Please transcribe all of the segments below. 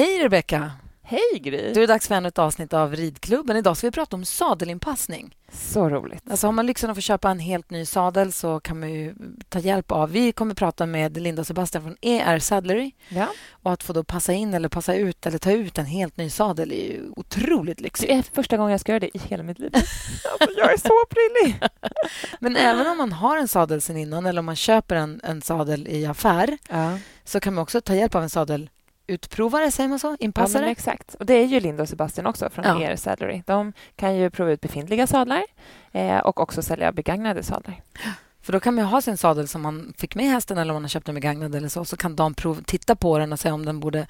Hej Rebecka! Hej Gry! Du är dags för ännu ett avsnitt av Ridklubben. Idag ska vi prata om sadelinpassning. Så roligt. Alltså har man lyxen att få köpa en helt ny sadel så kan man ju ta hjälp av... Vi kommer prata med Linda och Sebastian från ER Saddlery. Ja. Och att få då passa in eller passa ut eller ta ut en helt ny sadel är ju otroligt lyxigt. Det är första gången jag ska göra det i hela mitt liv. Alltså, jag är så prillig! Men även om man har en sadel sen innan eller om man köper en, en sadel i affär Ja. så kan man också ta hjälp av en sadel utprovare, säger man så? Ja, Inpassare? men exakt. Och det är ju Linda och Sebastian också från Ja. er Saddlery. De kan ju prova ut befintliga sadlar eh, och också sälja begagnade sadlar. För då kan man ha sin sadel som man fick med hästen eller om man har köpt den begagnad eller så. Så kan de prov, titta på den och säga om den borde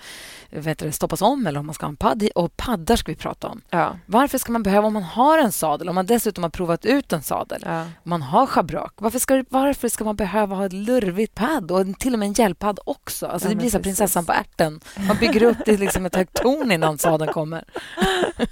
vet du, stoppas om eller om man ska ha en padd. Och paddar ska vi prata om. Ja. Varför ska man behöva, om man har en sadel, om man dessutom har provat ut en sadel, ja. om man har schabrak, varför ska, varför ska man behöva ha ett lurvigt padd och till och med en hjälpadd också? Alltså Ja, det blir så prinsessan på ärten. Man bygger upp det liksom ett högt torn innan sadeln kommer.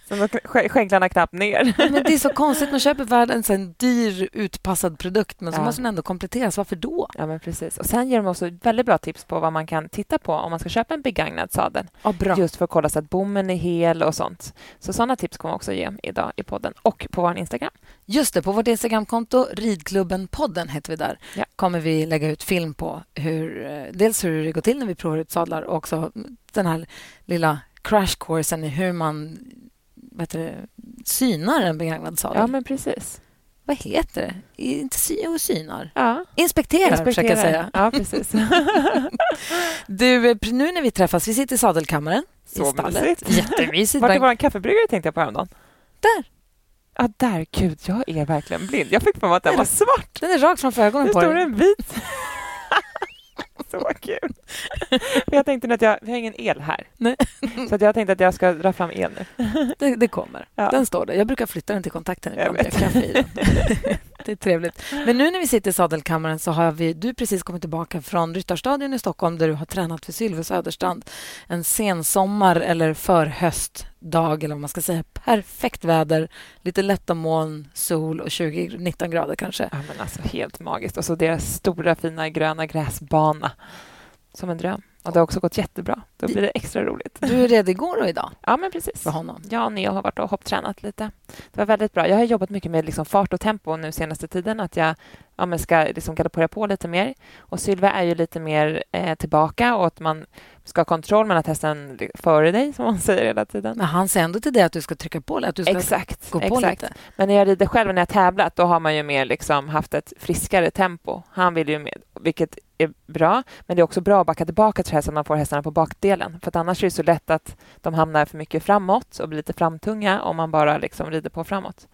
Så skänklarna knappt ner. Men det är så konstigt. Man köper världens en dyr utpassad produkt men så Ja. Måste den ändå kompletteras. Varför då? Ja, men precis. Och Sen ger de också väldigt bra tips på vad man kan titta på om man ska köpa en begagnad sadel. Ja, bra. Just för att kolla så att bommen är hel och sånt. Så sådana tips kommer jag också ge idag i podden och på vår Instagram. Just det, på vårt Instagramkonto, Ridklubben-podden heter vi där, Ja. kommer vi lägga ut film på hur, eh, dels hur det går till när vi provar ut sadlar och också den här lilla crash coursen i hur man heter det, synar en begagnad sadel. Ja, men precis. Vad heter det? Inte sy och synar. Ja. Inspekterar, försöker jag säga. Ja, precis. Du, eh, nu när vi träffas, vi sitter i sadelkammaren Så i stallet. mysigt. Jättemysigt. Vart är vår kaffebryggare tänkte jag på häromdagen. Där! Ja, där. Gud, jag är verkligen blind. Jag fick för mig att den var svart. Den är rakt framför ögonen Nu på står det dig. en vit. Så kul. Jag tänkte att jag, vi har ingen el här. Nej. Så jag tänkte att jag ska dra fram el nu. Det, det kommer. Ja. Den står där. Jag brukar flytta den till kontakten Jag ibland. Jag i den. Det är trevligt. Men nu när vi sitter i sadelkammaren så har vi, du precis kommit tillbaka från Ryttarstadion i Stockholm där du har tränat för Sylve Söderstrand. En sensommar eller förhöstdag eller vad man ska säga. Perfekt väder, lite lätta moln, sol och 20-19 grader kanske. Ja, men alltså helt magiskt. Och så deras stora fina gröna gräsbana. Som en dröm. Och det har också gått jättebra. Då blir det extra roligt. Du är redo igår och idag Ja, men precis. för honom. Och Neo har varit och hopptränat lite. Det var väldigt bra. Jag har jobbat mycket med liksom fart och tempo nu senaste tiden. Att jag ja, ska liksom galoppera på lite mer. Och Sylva är ju lite mer eh, tillbaka och att man ska ha kontroll att hästen före dig, som man säger hela tiden. Men han säger ändå till dig att du ska trycka på, att du ska Exakt. gå på exakt. lite. Men när jag rider själv, när jag tävlat, då har man ju mer liksom haft ett friskare tempo. Han vill ju med, vilket är bra, men det är också bra att backa tillbaka till att man får hästarna på bakdelen. För att annars är det så lätt att de hamnar för mycket framåt och blir lite framtunga om man bara liksom rider på framåt.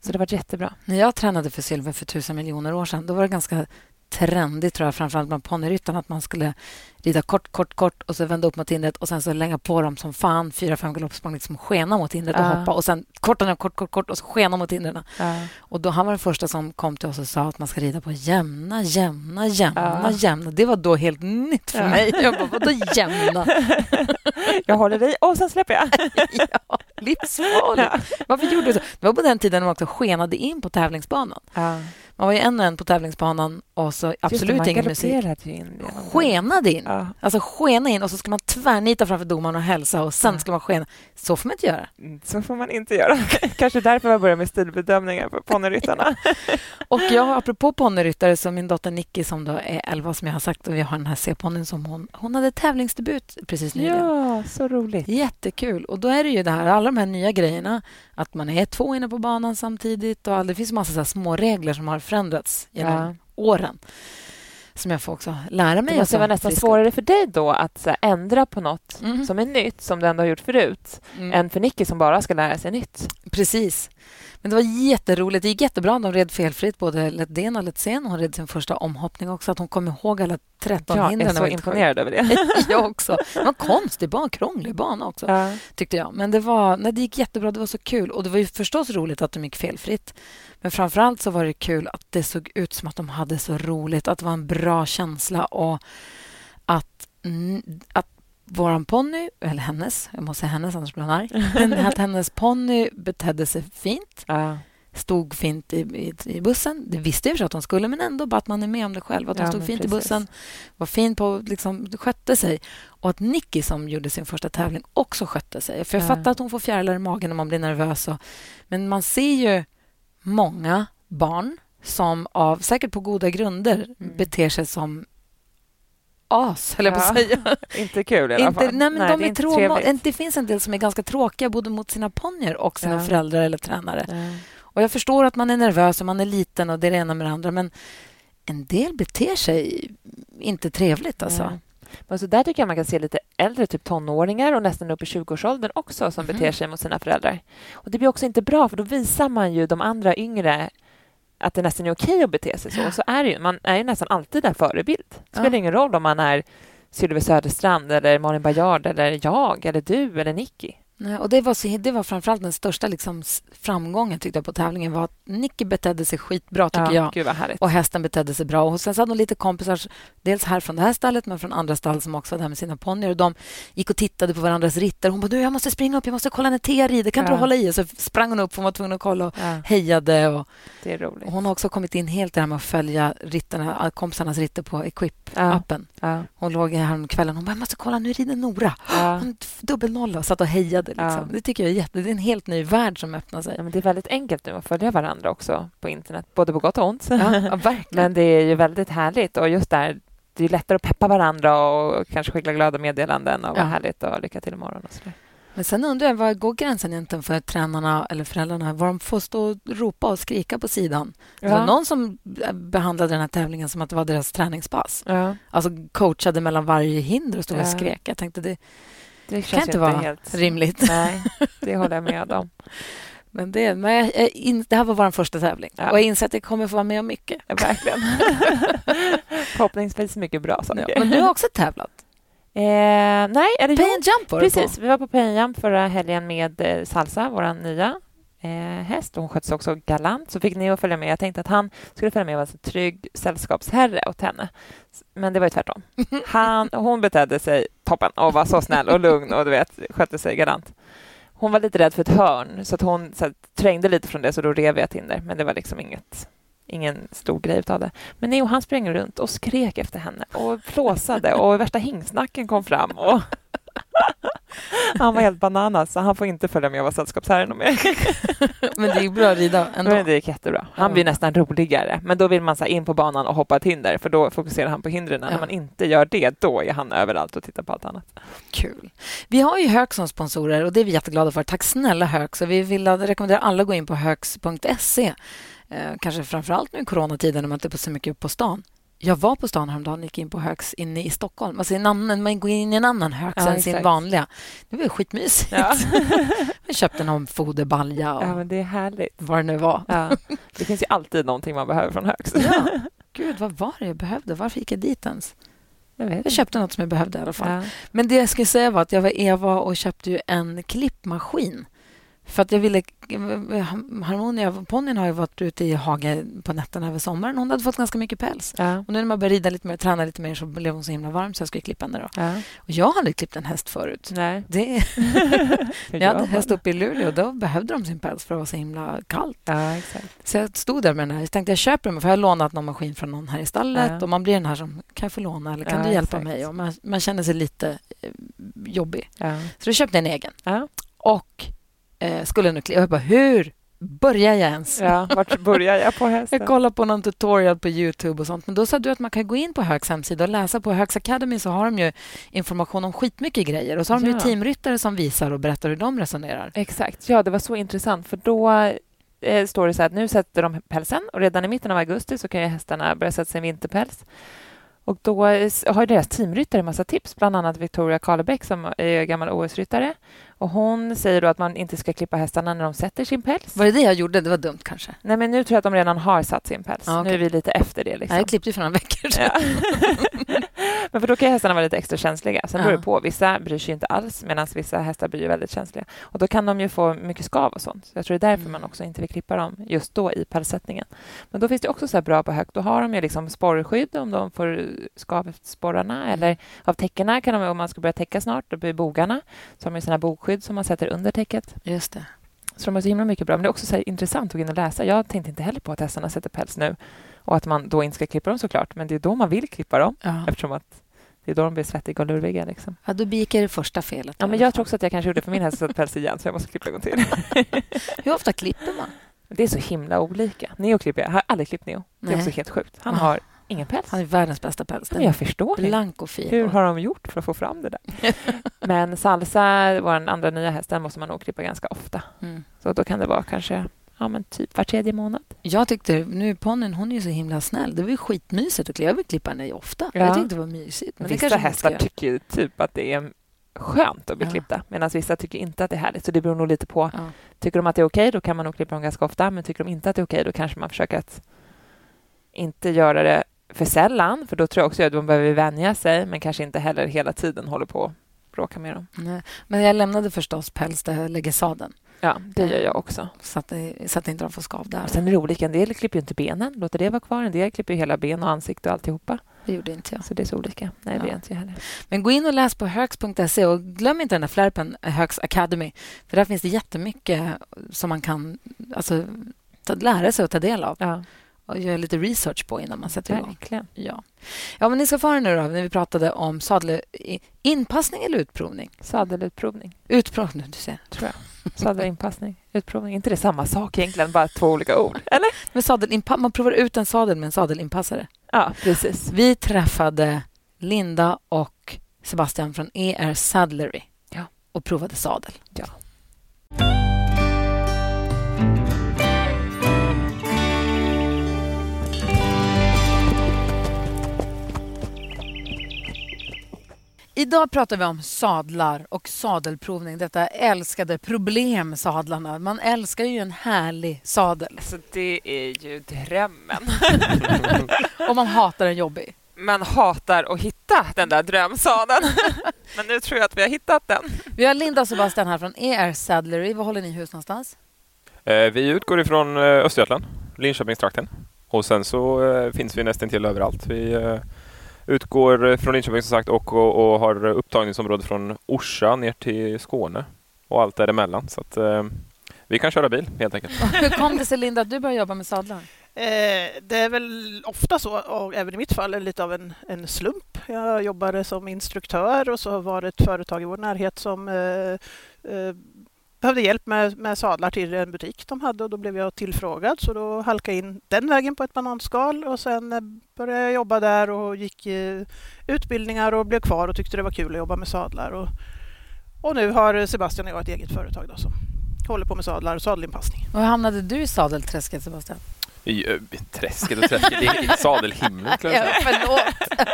Så det var jättebra. När jag tränade för Silver för tusen miljoner år sedan, då var det ganska trendigt, tror jag, framförallt bland ponnyryttarna, att man skulle rida kort, kort, kort och så vända upp mot hindret och sen så lägga på dem som fan, fyra, fem galoppsprång, liksom skena mot hindret och Ja. hoppa och sen korta ner, kort, kort, kort och så skena mot hindren. Och då han var den första som kom till oss och sa att man ska rida på jämna, jämna, jämna, Ja. jämna. Det var då helt nytt för mig. Jag bara, vadå jämna? Jag håller i och sen släpper jag. ja, livsfarligt. Varför gjorde du så? Det var på den tiden när man också skenade in på tävlingsbanan. Man var ju en och en på tävlingsbanan och så absolut ingen musik. In det. Skenade in. Ja. Alltså skena in och så ska man tvärnita framför domaren och hälsa och sen Ja. ska man skena. Så får man inte göra. Mm, Så får man inte göra. Kanske därför jag börjar med stilbedömningar på ponnyryttarna. Och jag, apropå ponnyryttare, så min dotter Nicky som då är 11, som jag har sagt, och vi har den här C-ponnyn som hon, hon hade tävlingsdebut precis nyligen. Ja, så roligt. Jättekul. Och då är det ju det här, alla de här nya grejerna, att man är två inne på banan samtidigt och all, det finns massa så små regler som har förändrats genom Ja. åren. Som jag får också lära mig. Det måste vara nästan svårare för dig då att så här, ändra på något Mhm. som är nytt, som du ändå har gjort förut, Mm. än för Nicky som bara ska lära sig nytt. Precis. Men det var jätteroligt. Det gick jättebra. De red felfritt, både Letdén och Letzén. Hon red sin första omhoppning också. Att hon kom ihåg alla 13 Jag hindren. är så imponerad över det. jag också. Det var en konstig bana, krånglig bana också, Ja. tyckte jag. Men det, var, nej, det gick jättebra, det var så kul. Och det var ju förstås roligt att de gick felfritt. Men framför allt så var det kul att det såg ut som att de hade så roligt, att det var en bra känsla och att, att vår ponny, eller hennes, jag måste säga hennes annars blir hon arg, att hennes ponny betedde sig fint, Ja. stod fint i, i, i bussen. Det visste jag för att hon skulle, men ändå bara att man är med om det själv. Att hon Ja, stod fint i precis. bussen, var fin på, liksom, skötte sig. Och att Nicky som gjorde sin första tävling också skötte sig. För jag Ja. fattar att hon får fjärilar i magen när man blir nervös. Och, men man ser ju många barn som av, säkert på goda grunder, Mm. beter sig som as, höll jag på att Ja. säga. Inte kul i alla Inte, fall. nej, men de det är inte trevligt. det finns en del som är ganska tråkiga både mot sina ponnyer och sina Ja. föräldrar eller tränare. Ja. Och Jag förstår att man är nervös och man är liten och det är det ena med det andra men en del beter sig inte trevligt. Alltså. Nej. Men så där tycker jag man kan se lite äldre, typ tonåringar och nästan upp i 20-årsåldern också som Mhm. beter sig mot sina föräldrar. Och Det blir också inte bra, för då visar man ju de andra yngre att det nästan är okej att bete sig så. Och så är det ju. Man är ju nästan alltid en förebild. Det spelar Ja. ingen roll om man är Sylvia Söderstrand eller Malin Baryard eller jag eller du eller Nicky. Nej, och det var, så, det var framförallt den största liksom, framgången tyckte jag på tävlingen var att Nicky betedde sig skitbra tycker jag. Vad härligt. Och hästen betedde sig bra. Och sen så hade hon lite kompisar, dels här från det här stallet men från andra stall som också var där med sina ponnyer. Och De gick och tittade på varandras ritter. Hon bara, du, jag måste springa upp, jag måste kolla när Tea rider. Kan Ja. du hålla i? Och så sprang hon upp, hon var tvungen att kolla och Ja, hejade. Och, det är roligt. och hon har också kommit in helt i det här med att följa ritterna, kompisarnas ritter på Equip-appen. Ja, Hon låg här om kvällen och bara, jag måste kolla, nu rider Nora. ja. Hon dubbelnolla och satt och hejade. Liksom. Ja. Det tycker jag är jätte... Det är en helt ny värld som öppnar sig. Ja, men det är väldigt enkelt nu att följa varandra också på internet, både på gott och ont. Verkligen. Men det är ju väldigt härligt och just där, det är lättare att peppa varandra och kanske skicka glada meddelanden och vad härligt och lycka till imorgon och sådär. Men sen undrar jag, var går gränsen egentligen för tränarna eller föräldrarna? Var de får stå och ropa och skrika på sidan? Det var någon som behandlade den här tävlingen som att det var deras träningspass. ja, Alltså coachade mellan varje hinder och stod och Ja. skrek. Jag tänkte, det det kan inte vara helt... rimligt. Nej, det håller jag med om. Men det, men jag, jag, in, det här var vår första tävling Ja. och jag inser att jag kommer få vara med om mycket. Ja, verkligen. Förhoppningsvis mycket bra saker. Ja, men du har också tävlat. Eh, nej, eller Pay jump var Precis, på. vi var på Pay förra helgen med eh, Salsa, vår nya eh, häst. Hon sköts också galant, så fick Neo följa med. Jag tänkte att han skulle följa med och vara en trygg sällskapsherre åt henne. Men det var ju tvärtom. Han, hon betedde sig toppen och var så snäll och lugn och du vet, skötte sig galant. Hon var lite rädd för ett hörn, så att hon så att, trängde lite från det, så då rev jag ett hinder. Men det var liksom inget ingen stor grej av det. Men Neo han sprang runt och skrek efter henne och flåsade och värsta hingsnacken kom fram. Och han var helt bananas, så han får inte följa med och vara sällskapsherre mer. Men det gick bra att rida ändå. Men det gick jättebra. Han blir nästan roligare. Men då vill man så in på banan och hoppa ett hinder, för då fokuserar han på hindren. Ja. När man inte gör det, då är han överallt och tittar på allt annat. Kul. Vi har ju Höök som sponsorer och det är vi jätteglada för. Tack snälla Höök. Så vi vill rekommendera alla att gå in på höks.se. Eh, kanske framför allt nu i coronatiden när man inte är så mycket på stan. Jag var på stan häromdagen och gick in på Hööks inne i Stockholm. Alltså en annan, man går in i en annan Hööks Ja, än sin exakt. vanliga. Det var skitmysigt. Ja. Jag köpte någon foderbalja och ja, men det är härligt. vad det nu var. Ja. Det finns ju alltid någonting man behöver från Högs. Ja. Gud, vad var det jag behövde? Varför gick jag dit ens? Jag Jag köpte något som jag behövde i alla fall. Ja. Men det jag skulle säga var att jag var Eva och köpte en klippmaskin. För att jag ville... Harmonia, ponnyn har ju varit ute i hage på nätterna över sommaren. Hon hade fått ganska mycket päls. Ja. Och nu när man började rida lite mer, träna lite mer så blev hon så himla varm så jag skulle klippa henne. Då. Ja. Och jag hade klippt en häst förut. Nej. Det, jag hade häst uppe i Luleå och då behövde de sin päls för det var så himla kallt. Ja, exakt. Så jag stod där med den här. Jag tänkte jag köper den för jag har lånat någon maskin från någon här i stallet och man blir den här som kan jag få låna eller kan du hjälpa exakt. mig? Och man, man känner sig lite eh, jobbig. Så då köpte jag en egen. Och eh, skulle nu klippa. Jag bara, hur börjar jag ens? Ja, vart börjar jag på hästen? Jag kollade på någon tutorial på Youtube och sånt. Men då sa du att man kan gå in på Högs hemsida och läsa. På Högs Academy så har de ju information om skitmycket grejer. Och så har de Ja. ju teamryttare som visar och berättar hur de resonerar. Exakt. Ja, det var så intressant, för då eh, står det så här att nu sätter de pälsen och redan i mitten av augusti så kan ju hästarna börja sätta sin vinterpäls. Och då eh, har deras teamryttare en massa tips, bland annat Victoria Karlebäck som är gammal OS-ryttare. Och hon säger då att man inte ska klippa hästarna när de sätter sin päls. Var det det jag gjorde? Det var dumt kanske. Nej, men nu tror jag att de redan har satt sin päls. Ja, okej. Nu är vi lite efter det. Liksom. Jag klippte ju för några veckor sedan. Ja. Men för då kan hästarna vara lite extra känsliga. Sen beror det på. Vissa bryr sig inte alls medan vissa hästar blir väldigt känsliga. Och då kan de ju få mycket skav och sånt. Så jag tror det är därför Mm. man också inte vill klippa dem just då i pälssättningen. Men då finns det också så bra på högt. Då har de ju liksom sporrskydd om de får skav efter sporrarna. Mm. Eller av täckena kan de, om man ska börja täcka snart, då blir bogarna. Så har de ju sådana bogskydd som man sätter under täcket. Just det. Så de har så himla mycket bra. Men det är också så intressant att gå in och läsa. Jag tänkte inte heller på att hästarna sätter päls nu och att man då inte ska klippa dem såklart. Men det är då man vill klippa dem Ja. eftersom att det är då de blir svettiga och lurviga. Liksom. ja, då begick jag det första felet. Ja, men jag tror också att jag kanske gjorde för min häst päls igen så jag måste klippa en gång till. Hur ofta klipper man? Det är så himla olika. Neo klipper jag. Har aldrig klippt Neo. Det är Nej. också helt sjukt. Han Ah. har ingen päls. Han är världens bästa päls. Men jag förstår blank och fin. Hur har de gjort för att få fram det där? Men Salsa, vår andra nya häst, den måste man nog klippa ganska ofta. Mm. Så då kan det vara kanske ja, men typ var tredje månad. Jag tyckte, nu ponnyn, hon är ju så himla snäll. Det var ju skitmysigt att klippa. Jag vill klippa henne ofta. Ja. Jag tyckte det var mysigt. Men vissa hästar tycker ju typ att det är skönt att bli Ja. klippta medan vissa tycker inte att det är härligt. Så det beror nog lite på. Ja. Tycker de att det är okej, då kan man nog klippa dem ganska ofta. Men tycker de inte att det är okej, då kanske man försöker att inte göra det för sällan. För då tror jag också att de behöver vänja sig, men kanske inte heller hela tiden håller på att bråka med dem. Nej. Men jag lämnade förstås päls där jag lägger sadeln. Ja, det gör jag också. Så att, det, så att inte de får skav där. Och sen är det olika. En del klipper ju inte benen, låter det vara kvar. En del klipper ju hela ben och ansikte och alltihopa. Det gjorde inte jag. Så det är så olika. Nej, det Ja. är inte jag heller. Men gå in och läs på högs.se och glöm inte den där flärpen, Högs Academy. För där finns det jättemycket som man kan alltså, ta, lära sig och ta del av Ja, och göra lite research på innan man sätter igång. verkligen. Ja. ja, men ni ska få höra nu då, när vi pratade om sadel, inpassning eller utprovning? Sadelutprovning, Utprovning, du ser. tror jag. Sadelinpassning, utprovning. inte det samma sak egentligen, bara två olika ord? Eller? Men sadelinpa- man provar ut en sadel med en sadelinpassare. Ja, precis. Vi träffade Linda och Sebastian från ER Saddlery Ja. och provade sadel. Ja. Idag pratar vi om sadlar och sadelprovning. Detta älskade problemsadlarna. Man älskar ju en härlig sadel Alltså, det är ju drömmen. och man hatar en jobbig. Man hatar att hitta den där drömsadeln. Men nu tror jag att vi har hittat den. Vi har Linda och Sebastian här från ER Saddlery. Var håller ni hus någonstans? Eh, Vi utgår ifrån eh, Östergötland, Linköpingstrakten. Och sen så eh, finns vi nästan till överallt. Vi eh, utgår eh, från Linköping som sagt och, och, och har upptagningsområde från Orsa ner till Skåne och allt däremellan. Så att eh, vi kan köra bil helt enkelt. Hur kom det sig, Linda, att du började jobba med sadlar? Eh, det är väl ofta så, och även i mitt fall, lite av en, en slump. Jag jobbade som instruktör och så var det ett företag i vår närhet som eh, eh, behövde hjälp med, med sadlar till en butik de hade och då blev jag tillfrågad så då halkade jag in den vägen på ett bananskal och sen eh, började jag jobba där och gick eh, utbildningar och blev kvar och tyckte det var kul att jobba med sadlar. Och, och nu har Sebastian och jag ett eget företag då, som håller på med sadlar och sadelinpassning. Och hur hamnade du i sadelträsket, Sebastian? Träsket och träsket, det är sadelhimlen. förlåt.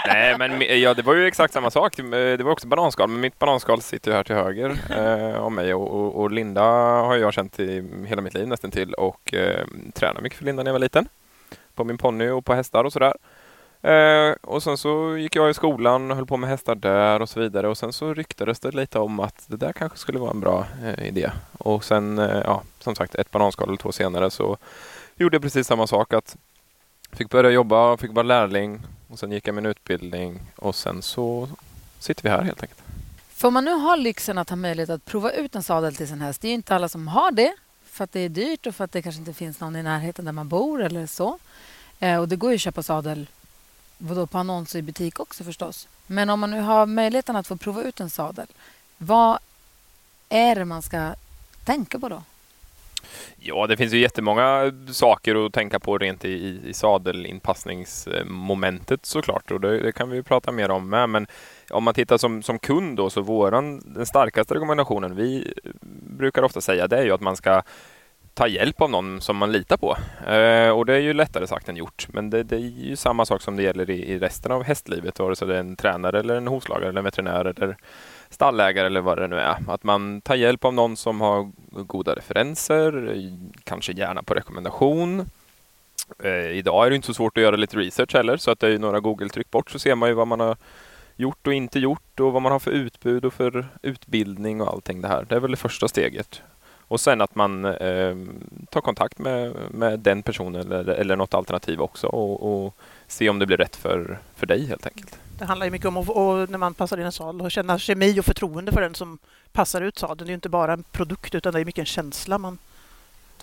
Nej, men ja, det var ju exakt samma sak. Eh, Det var också bananskal, men mitt bananskal sitter ju här till höger eh, om mig och, och, och Linda har jag känt i hela mitt liv nästan till och eh, tränade mycket för Linda när jag var liten. På min ponny och på hästar och sådär. Eh, och sen så gick jag i skolan och höll på med hästar där och så vidare och sen så ryktades det lite om att det där kanske skulle vara en bra eh, idé. Och sen, eh, ja, som sagt, ett bananskal eller två senare så gjorde jag precis samma sak. att Fick börja jobba, fick vara lärling och sen gick jag min utbildning och sen så sitter vi här helt enkelt. Får man nu ha lyxen att ha möjlighet att prova ut en sadel till sin häst, det är ju inte alla som har det för att det är dyrt och för att det kanske inte finns någon i närheten där man bor eller så. Eh, och det går ju att köpa sadel vadå, på annons i butik också förstås. Men om man nu har möjligheten att få prova ut en sadel, vad är det man ska tänka på då? Ja, det finns ju jättemånga saker att tänka på rent i, i, i sadelinpassningsmomentet såklart och det, det kan vi ju prata mer om med. Men om man tittar som, som kund då så våran, den starkaste rekommendationen vi brukar ofta säga det är ju att man ska ta hjälp av någon som man litar på. Eh, och det är ju lättare sagt än gjort. Men det, det är ju samma sak som det gäller i, i resten av hästlivet, vare sig det är en tränare eller en hovslagare eller en veterinär eller stallägare eller vad det nu är. Att man tar hjälp av någon som har goda referenser, kanske gärna på rekommendation. Eh, idag är det inte så svårt att göra lite research heller, så att det är ju några Google-tryck bort så ser man ju vad man har gjort och inte gjort och vad man har för utbud och för utbildning och allting det här. Det är väl det första steget. Och sen att man eh, tar kontakt med, med den personen eller, eller något alternativ också och, och se om det blir rätt för, för dig helt enkelt. Det handlar ju mycket om att och när man passar in en sal, och känna kemi och förtroende för den som passar ut sadeln. Det är ju inte bara en produkt utan det är mycket en känsla man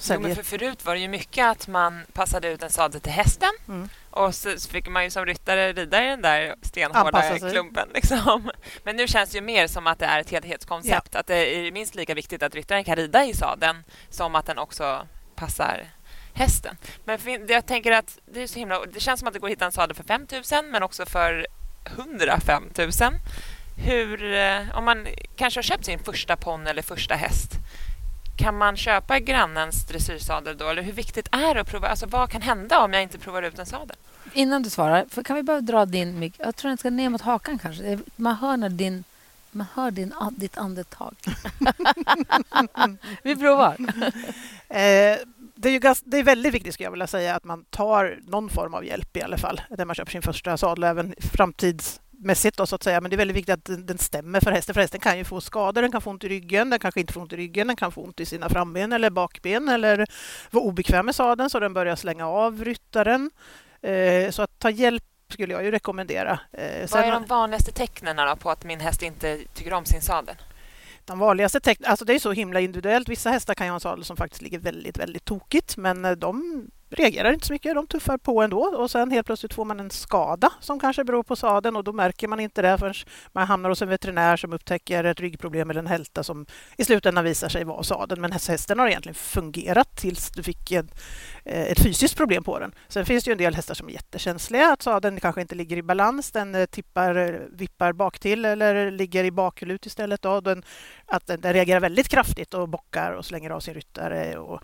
Jo, för förut var det ju mycket att man passade ut en sadel till hästen mm. och så fick man ju som ryttare rida i den där stenhårda klumpen. Liksom. Men nu känns det ju mer som att det är ett helhetskoncept. Ja. Att det är minst lika viktigt att ryttaren kan rida i sadeln som att den också passar hästen. Men jag tänker att det är så himla... Det känns som att det går att hitta en sadel för 5 000 men också för 105 000. Hur, eh, om man kanske har köpt sin första ponny eller första häst kan man köpa grannens dressyrsadel då? Eller hur viktigt är det att prova? Alltså, vad kan hända om jag inte provar ut en sadel? Innan du svarar, kan vi bara dra din mick? Jag tror den ska ner mot hakan kanske. Man hör när din... Man hör din, ditt andetag. vi provar. eh, det är, ju ganska, det är väldigt viktigt skulle jag vilja säga att man tar någon form av hjälp i alla fall när man köper sin första sadel, även framtidsmässigt då, så att säga. Men det är väldigt viktigt att den stämmer för hästen. För hästen kan ju få skador, den kan få ont i ryggen, den kanske inte får ont i ryggen, den kan få ont i sina framben eller bakben eller vara obekväm med sadeln så den börjar slänga av ryttaren. Eh, så att ta hjälp skulle jag ju rekommendera. Eh, Vad är de vanligaste tecknen på att min häst inte tycker om sin sadel? De vanligaste tecknen, alltså det är så himla individuellt. Vissa hästar kan ju ha en sadel som faktiskt ligger väldigt, väldigt tokigt, men eh, de reagerar inte så mycket. De tuffar på ändå och sen helt plötsligt får man en skada som kanske beror på sadeln och då märker man inte det förrän man hamnar hos en veterinär som upptäcker ett ryggproblem eller en hälta som i slutändan visar sig vara sadeln. Men hästen har egentligen fungerat tills du fick ett, eh, ett fysiskt problem på den. Sen finns det ju en del hästar som är jättekänsliga, att sadeln kanske inte ligger i balans, den eh, tippar, eh, vippar bak till eller ligger i baklut istället. Då. Den, att den, den reagerar väldigt kraftigt och bockar och slänger av sin ryttare. Och,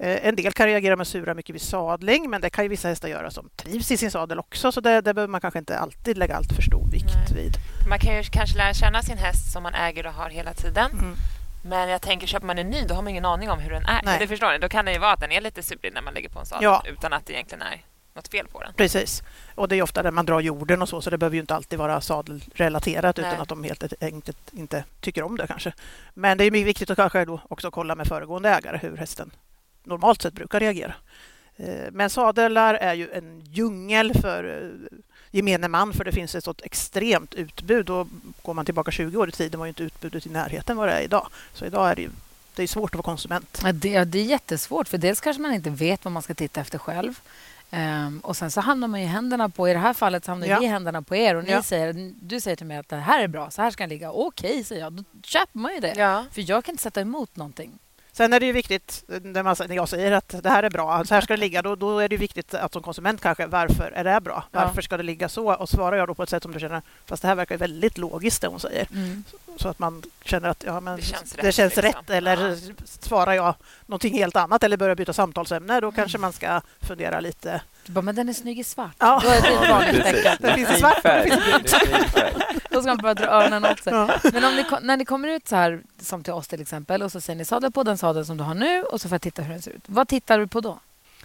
en del kan reagera med sura mycket vid sadling, men det kan ju vissa hästar göra som trivs i sin sadel också, så det, det behöver man kanske inte alltid lägga allt för stor vikt Nej. vid. Man kan ju kanske lära känna sin häst som man äger och har hela tiden. Mm. Men jag tänker, köper man en ny, då har man ingen aning om hur den är. Nej. Det förstår ni? Då kan det ju vara att den är lite surig när man lägger på en sadel, ja. utan att det egentligen är något fel på den. Precis. Och det är ofta där man drar jorden och så, så det behöver ju inte alltid vara sadelrelaterat Nej. utan att de helt enkelt inte tycker om det kanske. Men det är viktigt att kanske då också kolla med föregående ägare hur hästen normalt sett brukar reagera. Eh, men sadlar är ju en djungel för eh, gemene man för det finns ett sånt extremt utbud och går man tillbaka 20 år i tiden var inte utbudet i närheten vad det är idag. Så idag är det ju det är svårt att vara konsument. Ja, det, det är jättesvårt för dels kanske man inte vet vad man ska titta efter själv. Um, och sen så hamnar man i händerna på, i det här fallet hamnar ja. vi i händerna på er och ni ja. säger, du säger till mig att det här är bra, så här ska den ligga. Okej, säger jag. Då köper man ju det. Ja. För jag kan inte sätta emot någonting. Sen är det ju viktigt när, man, när jag säger att det här är bra, så här ska det ligga, då, då är det viktigt att som konsument kanske, varför är det bra? Varför ja. ska det ligga så? Och svarar jag då på ett sätt som du känner, fast det här verkar väldigt logiskt det hon säger. Mm. Så att man känner att ja, men det känns rätt. Det känns liksom. rätt eller ja. svarar jag någonting helt annat eller börjar byta samtalsämne, då mm. kanske man ska fundera lite. Bara, men den är snygg i svart. Ja. Då är det ett vanligt tecken. Det finns svart och det finns Då ska man bara dra öronen åt sig. Ja. Men om ni, när ni kommer ut så här, som till oss till exempel, och så ser ni sadel på den sadel som du har nu och så får jag titta hur den ser ut. Vad tittar du på då?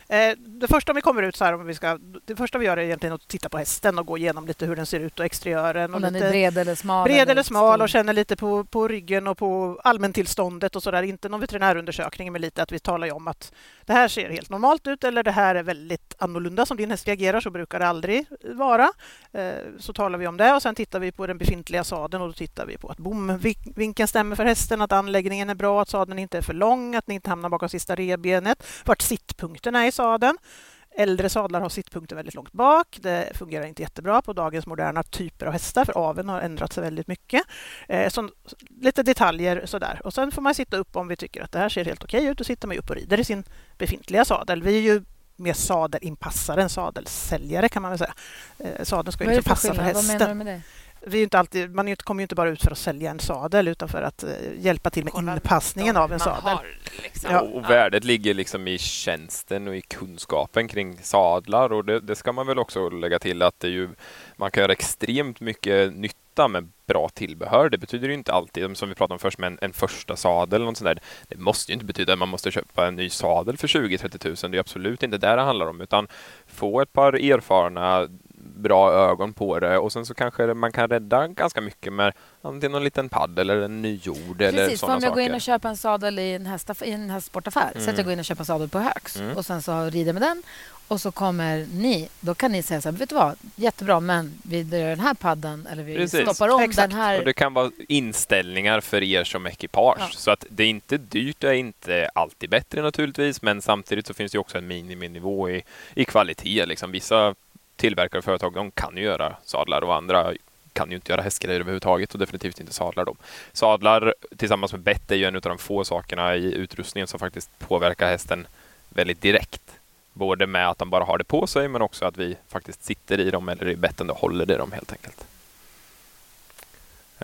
Eh, det första om vi kommer ut så här, om vi ska, det första vi gör är egentligen att titta på hästen och gå igenom lite hur den ser ut och exteriören. Och om den är bred eller smal? Bred eller, smal och känner lite på, på ryggen och på allmäntillståndet och så där. Inte någon veterinärundersökning, men lite att vi talar om att det här ser helt normalt ut eller det här är väldigt annorlunda som din häst reagerar, så brukar det aldrig vara. Eh, så talar vi om det och sen tittar vi på den befintliga sadeln och då tittar vi på att bomvinkeln stämmer för hästen, att anläggningen är bra, att sadeln inte är för lång, att den inte hamnar bakom sista revbenet, vart sittpunkten är i sadeln. Äldre sadlar har sittpunkten väldigt långt bak. Det fungerar inte jättebra på dagens moderna typer av hästar, för aveln har ändrat sig väldigt mycket. Eh, så, lite detaljer sådär. Och sen får man sitta upp om vi tycker att det här ser helt okej ut. Då sitter man upp och rider i sin befintliga sadel. Vi är ju mer sadelinpassare än sadelsäljare kan man väl säga. Eh, sadeln ska ju liksom passa för hästen. Vad menar du med det? Vi är inte alltid, man kommer ju inte bara ut för att sälja en sadel utan för att eh, hjälpa till med Kolla inpassningen av en sadel. Liksom. ja. och, värdet ligger liksom i tjänsten och i kunskapen kring sadlar och det, det ska man väl också lägga till att det ju, man kan göra extremt mycket nytta med bra tillbehör. Det betyder ju inte alltid, som vi pratade om först, med en, en första sadel eller något sånt där. Det måste ju inte betyda att man måste köpa en ny sadel för 20-30 000. Det är absolut inte det det handlar om, utan få ett par erfarna bra ögon på det och sen så kanske man kan rädda ganska mycket med antingen någon liten padd eller en ny jord eller Precis, för sådana om jag går in saker. och köper en sadel i en, hästaff- i en hästsportaffär, så att jag går in och köper en sadel på Högs Mm. och sen så rider med den och så kommer ni, då kan ni säga så här, vet du vad, jättebra, men vi drar den här padden eller vi Precis. stoppar om Exakt. den här. Och det kan vara inställningar för er som ekipage. Ja. Så att det är inte dyrt, det är inte alltid bättre naturligtvis, men samtidigt så finns det också en miniminivå i, i kvalitet. Liksom. Vissa tillverkare och företag de kan ju göra sadlar och andra kan ju inte göra hästgrejer överhuvudtaget och definitivt inte sadlar. Dem. Sadlar tillsammans med bett är ju en av de få sakerna i utrustningen som faktiskt påverkar hästen väldigt direkt. Både med att de bara har det på sig men också att vi faktiskt sitter i dem eller i betten och håller i dem helt enkelt.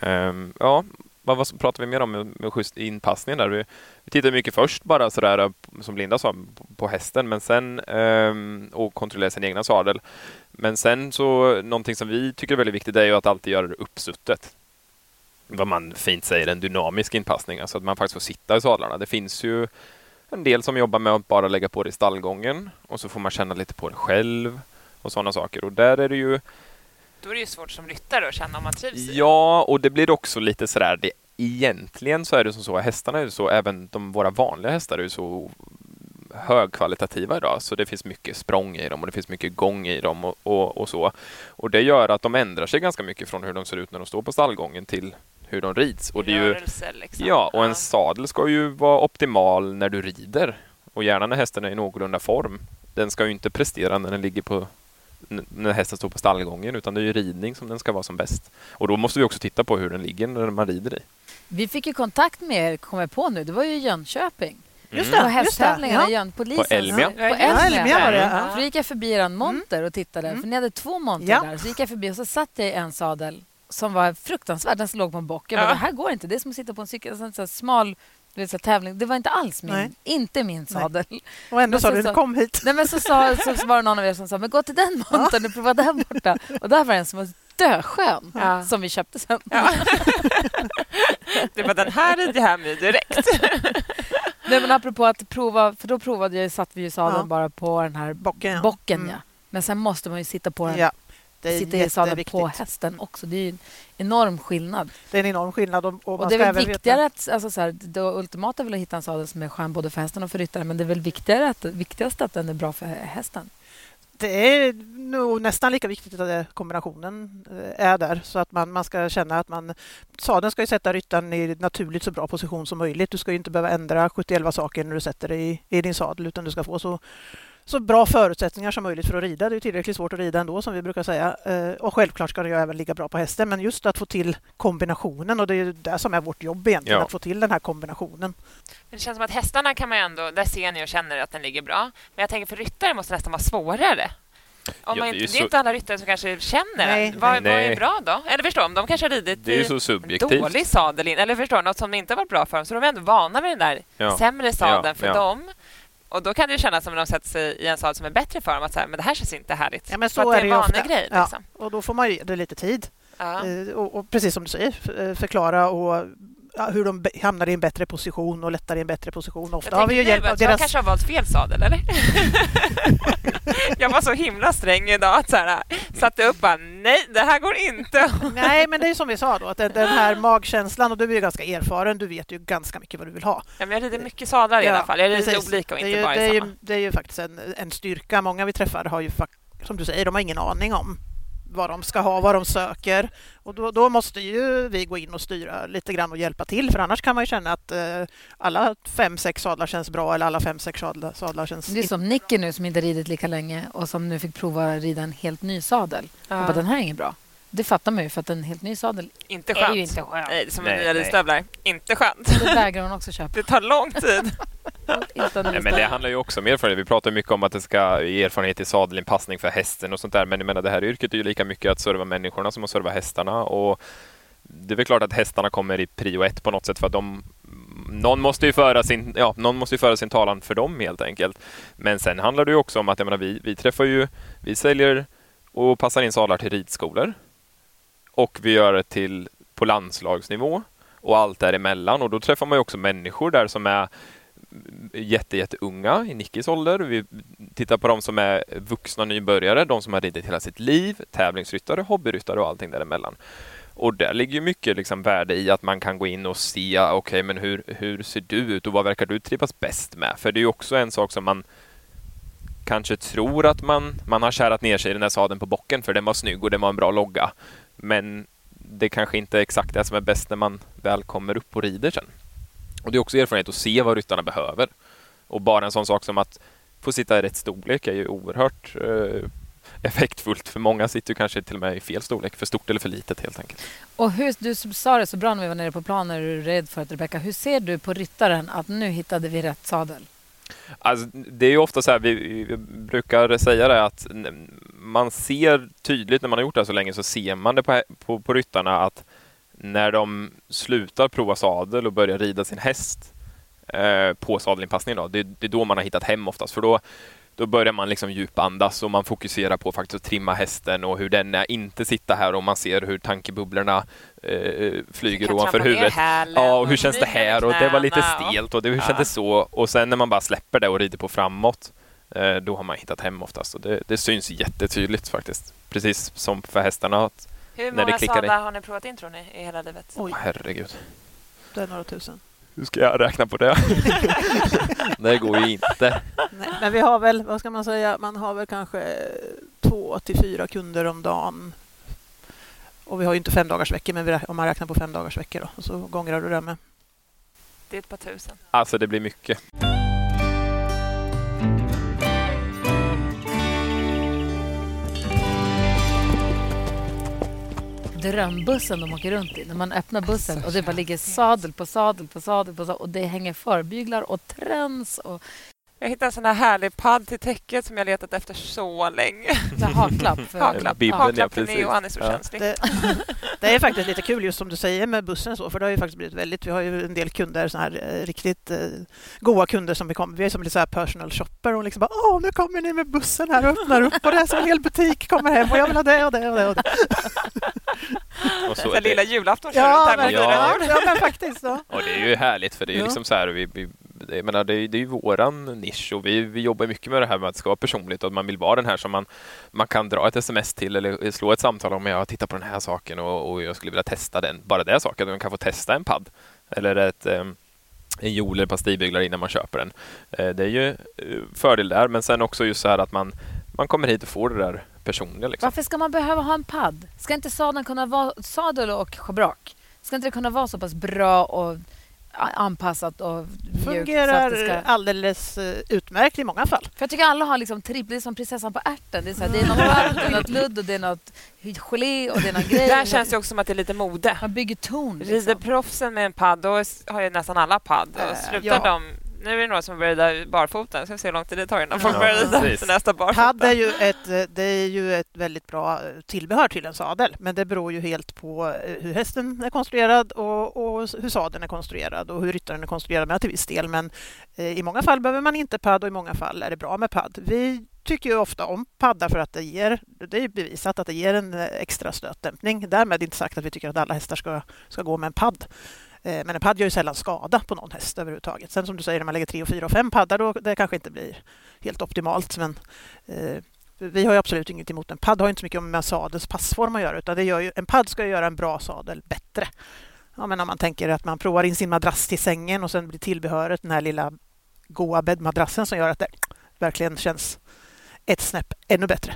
Um, ja, vad, vad pratar vi mer om med, med schysst inpassning där? Vi, vi tittar mycket först bara sådär som Linda sa på, hästen men sen um, och kontrollerar sin egna sadel. Men sen så någonting som vi tycker är väldigt viktigt är ju att alltid göra det uppsuttet. Vad man fint säger en dynamisk inpassning, alltså att man faktiskt får sitta i sadlarna. Det finns ju en del som jobbar med att bara lägga på det i stallgången och så får man känna lite på det själv och sådana saker. Och där är det ju Då är det ju svårt som ryttare att känna om man trivs i. Ja, och det blir också lite sådär, det, egentligen så är det som så, hästarna är ju så, även de, våra vanliga hästar är ju så högkvalitativa idag, så det finns mycket språng i dem och det finns mycket gång i dem och, och, och så. Och det gör att de ändrar sig ganska mycket från hur de ser ut när de står på stallgången till hur de rids. Och det är ju, liksom. ja, och en sadel ska ju vara optimal när du rider och gärna när hästen är i någorlunda form. Den ska ju inte prestera när den ligger på när hästen står på stallgången utan det är ju ridning som den ska vara som bäst. Och då måste vi också titta på hur den ligger när man rider i. Vi fick ju kontakt med er, kom jag på nu, det var ju i Jönköping. Just På det, just det. hästtävlingarna i Ja. Jön, polisens. På Elmia. På Ja, Elmia. Elmia var det, Mm. ja. För då gick jag förbi er monter och tittade, för ni hade två monter Ja. där. Så gick jag förbi och så satt jag i en sadel som var fruktansvärd, den låg på en bock. Jag Ja. bara, det här går inte, det är som att sitta på en cykel, en sån här smal du vet, så här, tävling. Det var inte alls min, Nej. inte min sadel. Och ändå Men sa så- du, så- kom hit. Nej, men så, sa, så, så var det någon av er som sa, men gå till den montern och prova den borta. Och där var en som var döskön, Ja. som vi köpte sen. Ja. det var den här rider jag hem i direkt. Nej, men apropå att prova, för då provade jag, satt vi ju i sadeln Ja. bara på den här Bocken, ja. bocken. Mm. Ja. Men sen måste man ju sitta på den, Ja, det är sitta i sadeln på hästen också. Det är en enorm skillnad. Det är en enorm skillnad. Och, och, Och det är väl viktigare att, alltså så här, det ultimata är väl att hitta en sadel som är skön både för hästen och för ryttaren. Men det är väl viktigare att, viktigast att den är bra för hästen. Det är nog nästan lika viktigt att kombinationen eh, är där så att man, man ska känna att man... Sadeln ska ju sätta ryttaren i naturligt så bra position som möjligt. Du ska ju inte behöva ändra 71 saker när du sätter dig i, i din sadel utan du ska få så, så bra förutsättningar som möjligt för att rida. Det är tillräckligt svårt att rida ändå som vi brukar säga. Eh, Och självklart ska det ju även ligga bra på hästen men just att få till kombinationen och det är ju det som är vårt jobb egentligen, Ja. att få till den här kombinationen. Men det känns som att hästarna kan man ju ändå, där ser ni och känner att den ligger bra. Men jag tänker för ryttare måste det nästan vara svårare. Om Ja, man det är inte, ju det är så- inte alla ryttare som kanske känner Nej. vad, vad är bra då? Eller förstår om de kanske har ridit Det är i så subjektivt. dålig sadel in, eller förstår något som inte varit bra för dem. Så de är ändå vana vid den där Ja. sämre sadeln Ja, för ja. dem. Och då kan det kännas som när de sätter sig i en sadel som är bättre för dem att så här, men det här känns inte härligt. Ja, men så att är det ju en vanegrej. Ja. Liksom. Och då får man ge det lite tid. Ja. Eh, Och, och precis som du säger, förklara och ja, hur de hamnar i en bättre position och lättare i en bättre position. Ofta Jag har vi ju hjälp av att jag deras... kanske har valt fel sadel, eller? jag var så himla sträng idag att så här, satte upp bara, nej, det här går inte. Nej, men det är som vi sa då, att den, här magkänslan, och du är ju ganska erfaren, du vet ju ganska mycket vad du vill ha. Ja, men jag rider mycket sadlar i alla fall. Jag rider olika och det är inte ju, bara det i är samma. ju, det är ju faktiskt en, en styrka. Många vi träffar har ju, som du säger, de har ingen aning om vad de ska ha, vad de söker. Och då, då måste ju vi gå in och styra lite grann och hjälpa till, för annars kan man ju känna att eh, alla fem, sex sadlar känns bra eller alla fem, sex sadlar, sadlar känns Det är som Nicky nu som inte ridit lika länge och som nu fick prova rida en helt ny sadel. Ja. Och bara, den här är ingen bra. Det fattar man ju för att en helt ny sadel Inte är skönt. ju inte skönt. Nej, det är som Nej, nya ridstövlar. Inte skönt. Det vägrar hon också köpa. Det tar lång tid. Nej, men det handlar ju också om erfarenhet. Vi pratar mycket om att det ska ge erfarenhet i sadelinpassning för hästen och sånt där. Men jag menar, det här yrket är ju lika mycket att serva människorna som att serva hästarna. Och det är väl klart att hästarna kommer i prio ett på något sätt för att de någon måste ju föra sin, ja, någon måste ju föra sin talan för dem helt enkelt. Men sen handlar det ju också om att jag menar, vi, vi träffar ju, vi säljer och passar in sadlar till ridskolor. Och vi gör det till på landslagsnivå och allt däremellan. Och då träffar man ju också människor där som är jätte, jätteunga i Nickis ålder. Vi tittar på de som är vuxna nybörjare, de som har ridit hela sitt liv, tävlingsryttare, hobbyryttare och allting däremellan. Och där ligger mycket liksom värde i att man kan gå in och se, okej, okay, men hur, hur ser du ut och vad verkar du trivas bäst med? För det är ju också en sak som man kanske tror att man, man har kärat ner sig i den här sadeln på bocken för den var snygg och den var en bra logga. Men det kanske inte är exakt det som är bäst när man väl kommer upp och rider sen. Och det är också erfarenhet att se vad ryttarna behöver. Och bara en sån sak som att få sitta i rätt storlek är ju oerhört eh, effektfullt. För många sitter kanske till och med i fel storlek, för stort eller för litet helt enkelt. Och hur, du sa det så bra när vi var nere på planen, är du rädd för att Rebecka, hur ser du på ryttaren att nu hittade vi rätt sadel? Alltså, det är ju ofta så här, vi, vi, brukar säga det att man ser tydligt när man har gjort det här så länge så ser man det på, på, på ryttarna att när de slutar prova sadel och börjar rida sin häst eh, på sadelinpassning, då, det, det, är då man har hittat hem oftast. För då, då börjar man liksom djupandas och man fokuserar på faktiskt att trimma hästen och hur den är. Inte sitta här och man ser hur tankebubblorna eh, flyger ovanför huvudet. Ja, och hur känns det här? Och det var lite stelt och det ja. kändes så. Och sen när man bara släpper det och rider på framåt, eh, då har man hittat hem oftast. Och det, det syns jättetydligt faktiskt. Precis som för hästarna. Att hur många sadlar har ni provat in tror ni i hela livet? Oj. Herregud. Det är några tusen. Hur ska jag räkna på det? det går ju inte. Nej, men vi har väl, vad ska man säga, man har väl kanske två till fyra kunder om dagen. Och vi har ju inte fem dagars veckor, men om man räknar på fem dagars veckor då, så gångrar du det med. Det är ett par tusen. Alltså det blir mycket. Drömbussen de åker runt i. När man öppnar bussen och det bara ligger sadel på sadel på sadel på sadel och det hänger förbyglar och träns och jag hittade en sån här härlig padd till täcket som jag letat efter så länge. Haklapp. För... Haklapp, Bibeln, haklapp ja, till Neo, han är så ja. känslig. Det, det, är faktiskt lite kul just som du säger med bussen så, för det har ju faktiskt blivit väldigt, vi har ju en del kunder, såna här eh, riktigt eh, goa kunder som vi kommer, vi är som lite så här personal shopper och liksom bara åh, nu kommer ni med bussen här och öppnar upp och det är som en hel butik kommer hem och jag vill ha det och det och det. Och det. och så Den lilla julafton ja, men, ja, ja, men faktiskt. Ja. Och det är ju härligt för det är ju liksom så här, vi, vi jag menar, det, är, det är ju våran nisch och vi, vi jobbar mycket med det här med att det ska vara personligt och att man vill vara den här som man, man kan dra ett sms till eller slå ett samtal om jag tittar på den här saken och, och jag skulle vilja testa den. Bara det saken, att man kan få testa en padd eller ett eh, en jol eller pastillbyglar innan man köper den. Eh, det är ju eh, fördel där, men sen också just så här att man, man kommer hit och får det där personliga. Liksom. Varför ska man behöva ha en padd? Ska inte sadeln kunna vara sadel och schabrak? Ska inte det kunna vara så pass bra och anpassat och mjukt. Fungerar ska... alldeles eh, utmärkt i många fall. För Jag tycker alla har liksom tripp, det är som prinsessan på ärten. Det är, så här, det är något varmt, det är något ludd och det är något gelé och det är någon grej. Där känns det också som att det är lite mode. Man bygger ton. Liksom. Rider proffsen med en padd, då har ju nästan alla padd. Och eh, slutar ja. de nu är det några som börjar rida barfota. Ska vi se hur långt det tar innan folk börjar rida till nästa barfota. Padd är ju, ett, det är ju ett väldigt bra tillbehör till en sadel, men det beror ju helt på eh, hur hästen är konstruerad och, och hur sadeln är konstruerad och hur ryttaren är konstruerad med till viss del. Men eh, i många fall behöver man inte padd och i många fall är det bra med padd. Vi tycker ju ofta om paddar för att det ger, det är bevisat att det ger en eh, extra stötdämpning. Därmed inte sagt att vi tycker att alla hästar ska, ska gå med en padd. Eh, men en padd gör ju sällan skada på någon häst överhuvudtaget. Sen som du säger, när man lägger tre, och fyra och fem paddar, då det kanske inte blir helt optimalt. Men eh, vi har absolut inget emot en padd. har inte så mycket med sadels passform att göra, utan det gör ju, en padd ska göra en bra sadel bättre. Ja, men om man tänker att man provar in sin madrass till sängen och sen blir tillbehöret den här lilla goa bäddmadrassen som gör att det verkligen känns ett snäpp ännu bättre.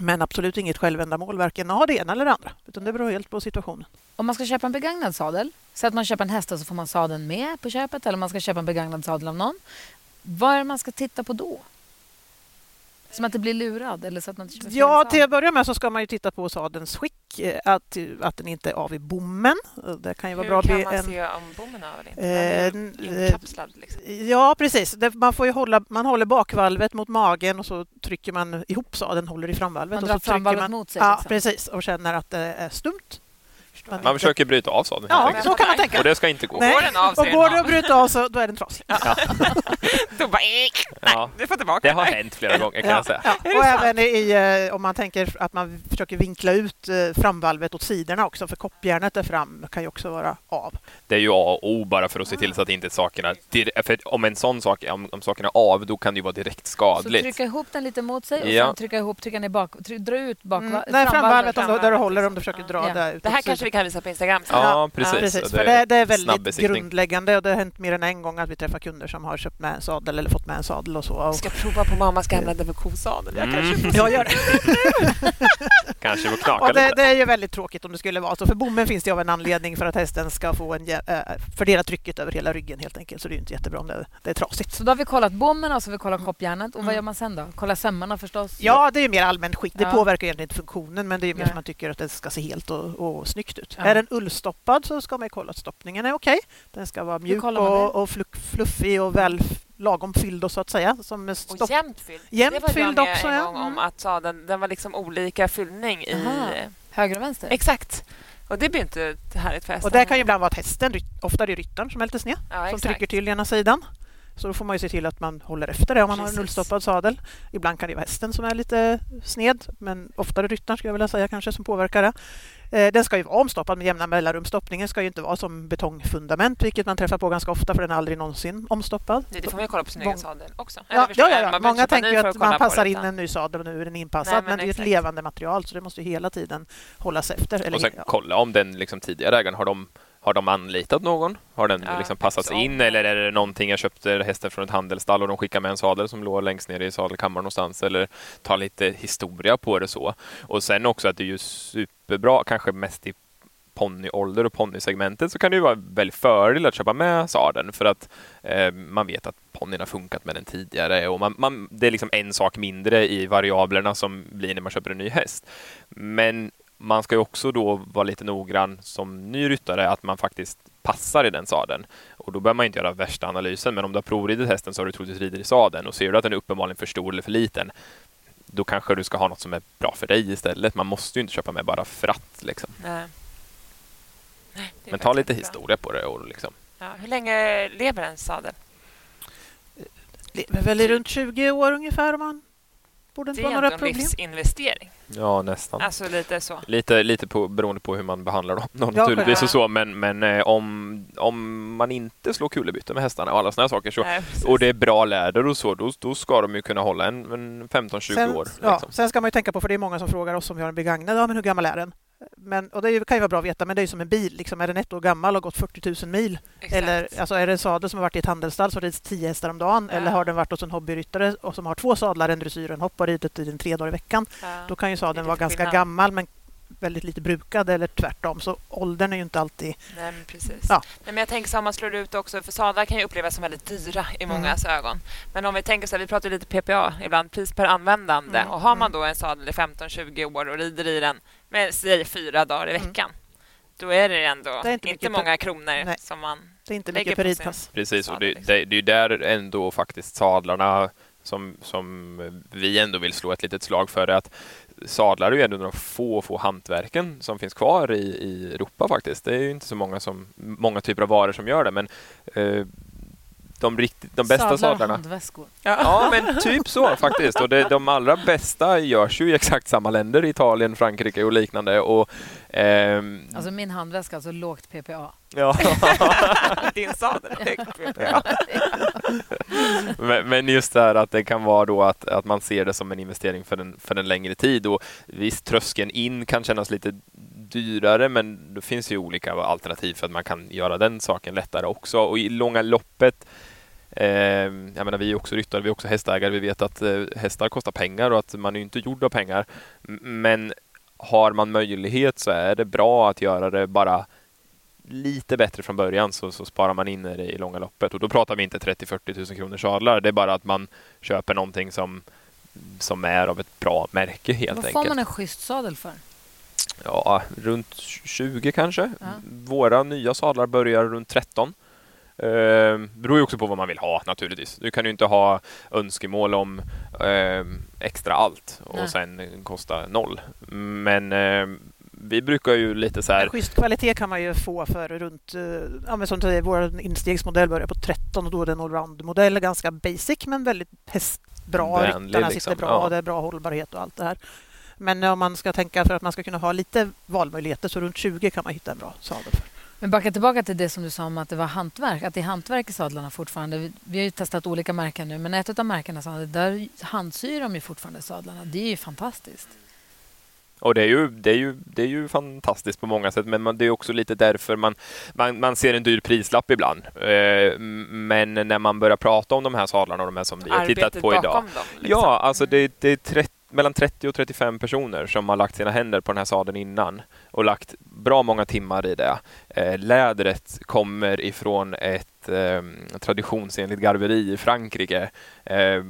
Men absolut inget självändamål, varken ha det ena eller det andra. Utan det beror helt på situationen. Om man ska köpa en begagnad sadel, så att man köper en häst och så får man sadeln med på köpet eller man ska köpa en begagnad sadel av någon. Vad är det man ska titta på då? Som att det blir lurad? Eller så att man ja, till att börja med så ska man ju titta på sadelns skick. Eh, att, att den inte är av i bommen. Det kan ju vara Hur bra kan man en, se om bommen är av eller inte? Eh, inkapslad? Liksom. Ja, precis. Man, får ju hålla, man håller bakvalvet mot magen och så trycker man ihop sadeln, håller i framvalvet. Man drar och så framvalvet man, mot sig? Ja, liksom. precis. Och känner att det är stumt man Man inte- försöker bryta av sadeln Ja, så kan man tänka. Och det ska inte gå. Nej. Går den av så Och går det att bryta av så då är den trasig. Då bara, nej, Ja. du får tillbaka Det har hänt flera gånger kan Ja, jag säga. ja. Och även i, eh, om man tänker att man försöker vinkla ut eh, framvalvet åt sidorna också, för koppjärnet där fram kan ju också vara av. Det är ju A och O bara för att se till så att inte sakerna... För om en sån sak, om, om sakerna är av, då kan det ju vara direkt Så skadligt. trycka ihop den lite mot sig och Ja. sen trycka ihop, trycka ner bak, try, dra ut bak, Mm. Nej, framvalvet om du, där du håller om du försöker dra Ja. där ut Det här kanske vi sidan. Kan visa på Instagram sen. Ja, precis. precis. Och För det, det är väldigt grundläggande och det har hänt mer än en gång att vi träffar kunder som har köpt med en sadel eller fått med en sadel och så. Och, ska prova på mammas gamla Devokosadel. Jag Mm. kanske får jag gör det. Kanske får knaka Och det, lite. det är ju väldigt tråkigt om det skulle vara så. För bommen finns det av en anledning för att hästen ska få en, äh, fördela trycket över hela ryggen helt enkelt. Så det är ju inte jättebra om det, det är trasigt. Så då har vi kollat bommen och så har vi kollat koppjärnet. Och vad Mm. gör man sen då? Kolla sömmarna förstås? Ja, det är ju mer allmän skit. Det Ja. påverkar egentligen inte funktionen men det är mer Nej. som man tycker att det ska se helt och, och snyggt ut. Ja. Är den ullstoppad så ska man ju kolla att stoppningen är okej. Den ska vara mjuk och, och fluff, fluffig och väl lagom fylld och så att säga. Som med Och stopp... jämnt fylld. Jämnt det var fylld jag med också, en ja. gång om Mm. att sadeln, den var liksom olika fyllning i... Aha. Höger och vänster? Exakt. Och det blir inte härligt för hästen. Och det kan ju ibland vara att hästen, ofta är det ryttaren som är lite sned, ja, som trycker till ena sidan. Så då får man ju se till att man håller efter det om man har en Precis. ullstoppad sadel. Ibland kan det vara hästen som är lite sned, men oftare ryttaren skulle jag vilja säga kanske som påverkar det. Eh, Den ska ju vara omstoppad med jämna mellanrum. Stoppningen ska ju inte vara som betongfundament, vilket man träffar på ganska ofta för den är aldrig någonsin omstoppad. Nej, det får man ju kolla på sin egen sadel också. Ja, ja, ja, ja. Många tänker ju att man passar in en ny sadel och nu är den inpassad, Nej, men, men det är ett levande material så det måste ju hela tiden hållas efter. Eller, Och sen ja. kolla om den liksom tidigare ägaren, har de, har de anlitat någon? Har den Ja, liksom passats in eller är det någonting jag köpte hästen från ett handelsstall och de skickar med en sadel som låg längst ner i sadelkammaren någonstans eller ta lite historia på det så. Och sen också att det är ju superbra, kanske mest i ponnyålder och ponnysegmentet så kan det ju vara väldigt fördel att köpa med sadeln för att eh, man vet att ponnyn har funkat med den tidigare och man, man, det är liksom en sak mindre i variablerna som blir när man köper en ny häst. Men man ska ju också då vara lite noggrann som ny ryttare att man faktiskt passar i den sadeln. Och då behöver man inte göra värsta analysen, men om du har provridit hästen så har du troligtvis ridit i sadeln och ser du att den är uppenbarligen för stor eller för liten, då kanske du ska ha något som är bra för dig istället. Man måste ju inte köpa med bara för att. Liksom. Nej. Nej, Men ta lite bra. historia på det. Och liksom. Ja, hur länge lever en sadel? lever väl i runt 20 år ungefär om man borde Det inte är vara några ändå en problem. livsinvestering. Ja, nästan. Alltså lite så. Lite, lite på, beroende på hur man behandlar dem då, Ja, naturligtvis. Och så, men men eh, om, om man inte slår kullerbyte med hästarna och alla sådana saker så, Nej, och det är bra läder och så, då, då ska de ju kunna hålla en, en 15-20 Sen, år. ja, Liksom. sen ska man ju tänka på, för det är många som frågar oss om vi har en begagnad, ja men hur gammal är den? Men, och det kan ju vara bra att veta, men det är som en bil. Liksom, är den ett år gammal och gått 40 000 mil? Exakt. Eller alltså, är det en sadel som har varit i ett handelsstall så rids 10 hästar om dagen? Ja. Eller har den varit hos en hobbyryttare och som har två sadlar, en dressyr och en hopp och ridit i den tre dagar i veckan? Ja. Då kan ju sadeln vara ganska skillnad. gammal men väldigt lite brukad eller tvärtom. Så åldern är ju inte alltid... Nej, men precis. Ja. Nej, men jag tänker så man slår ut också, för sadlar kan ju upplevas som väldigt dyra i Mm. mångas ögon. Men om vi tänker så här, vi pratar lite PPA ibland, pris per användande. Mm, Och har man mm. då en sadel i 15-20 år och rider i den med säg fyra dagar i Mm. veckan, då är det ändå Det är inte, inte många kronor Nej. som man... Det är inte Lägger mycket per på sin- ridpass. Precis, och det, liksom. det, det är ju där ändå faktiskt sadlarna som, som vi ändå vill slå ett litet slag för att sadlar är ju ändå de få, få hantverken som finns kvar i, i Europa faktiskt. Det är ju inte så många, som, många typer av varor som gör det, men eh, de, riktigt, de bästa Sadlar sadlarna handväskor. Ja, men typ så faktiskt. Och det, de allra bästa görs ju i exakt samma länder, Italien, Frankrike och liknande. Och, ehm, Alltså min handväska, alltså lågt PPA. ja. Din sadel. Ja. men, men just det här att det kan vara då att, att man ser det som en investering för en, för en längre tid. Och visst, tröskeln in kan kännas lite dyrare, men det finns ju olika alternativ för att man kan göra den saken lättare också. Och i långa loppet Eh, jag menar, vi är också ryttare, vi är också hästägare. Vi vet att eh, hästar kostar pengar och att man är inte gjord av pengar. Men har man möjlighet så är det bra att göra det bara lite bättre från början så, så sparar man in det i långa loppet. Och då pratar vi inte 30-40 000 kronor sadlar. Det är bara att man köper någonting som, som är av ett bra märke helt Vad enkelt. får man en schysst sadel för? Ja, runt 20 kanske. Ja. Våra nya sadlar börjar runt 13. Eh, beror ju också på vad man vill ha naturligtvis. Du kan ju inte ha önskemål om eh, extra allt och Nej. sen kosta noll. Men, eh, vi brukar ju lite så här... schysst kvalitet kan man ju få för runt, eh, ja, men som du säger, vår instegsmodell börjar på 13 och då är det en allround-modell, ganska basic men väldigt hästbra. Vänlig, Ryttarna liksom. sitter bra, Ja. det är bra hållbarhet och allt det här. Men om man ska tänka för att man ska kunna ha lite valmöjligheter så runt 20 kan man hitta en bra sadel. För. Men backa tillbaka till det som du sa om att det var hantverk, att det är hantverk i sadlarna fortfarande. Vi, vi har ju testat olika märken nu, men ett av märkena där handsyr de ju fortfarande sadlarna. Det är ju fantastiskt. Och det är, ju, det, är ju, det är ju fantastiskt på många sätt, men man, det är också lite därför man, man, man ser en dyr prislapp ibland. Eh, men när man börjar prata om de här sadlarna och de här som vi har tittat på idag. dem. liksom. Ja, alltså det, det är 30, mellan 30 och 35 personer som har lagt sina händer på den här sadeln innan och lagt bra många timmar i det. Eh, lädret kommer ifrån ett eh, traditionsenligt garveri i Frankrike eh,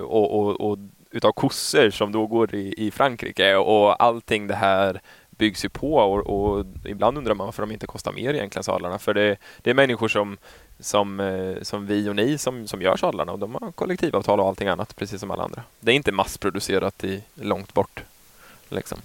och, och, och utav kossor som då går i, i Frankrike och allting det här byggs ju på och, och ibland undrar man varför de inte kostar mer egentligen sadlarna för det, det är människor som som, eh, som vi och ni som, som gör sadlarna och de har kollektivavtal och allting annat precis som alla andra. Det är inte massproducerat i långt bort. Liksom.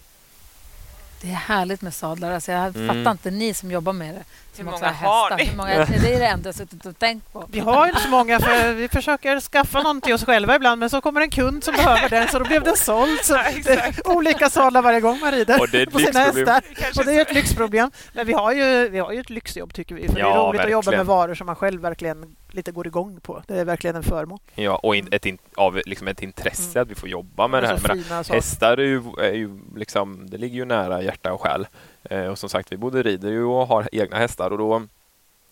Det är härligt med sadlar. Alltså jag Mm. fattar inte ni som jobbar med det. Hur många har hästar. ni? Hur många, det är det enda jag suttit och tänkt på. Vi har ju inte så många för vi försöker skaffa någon till oss själva ibland men så kommer en kund som behöver den så då blev den såld. Så det är olika sadlar varje gång man rider Och det är ett på sina lyxproblem. hästar. Och det är ett lyxproblem. Men vi har ju, vi har ju ett lyxjobb tycker vi. För det är Ja, roligt att jobba verkligen. med varor som man själv verkligen lite går igång på. Det är verkligen en förmån. Ja, och in, ett, in, av liksom ett intresse att vi får jobba med det här. Och Men hästar är ju, är ju liksom, det ligger ju nära hjärta och själ. Eh, och som sagt, vi både rider ju och har egna hästar och då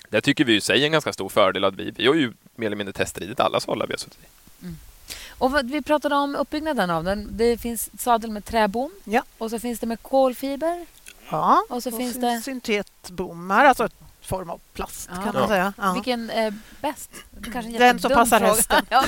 det tycker vi ju i sig är en ganska stor fördel att vi, vi har ju mer eller mindre testridit alla sadlar vi har suttit i. Och vad, vi pratade om uppbyggnaden av den. Det finns sadel med träbom Ja. och så finns det med kolfiber. Ja, Och så finns syn- det- syntetbommar, alltså ett form av plast Ja. kan man Ja. säga. Ja. Vilken är bäst? Kanske är en Den som passar fråga. hästen. Ja.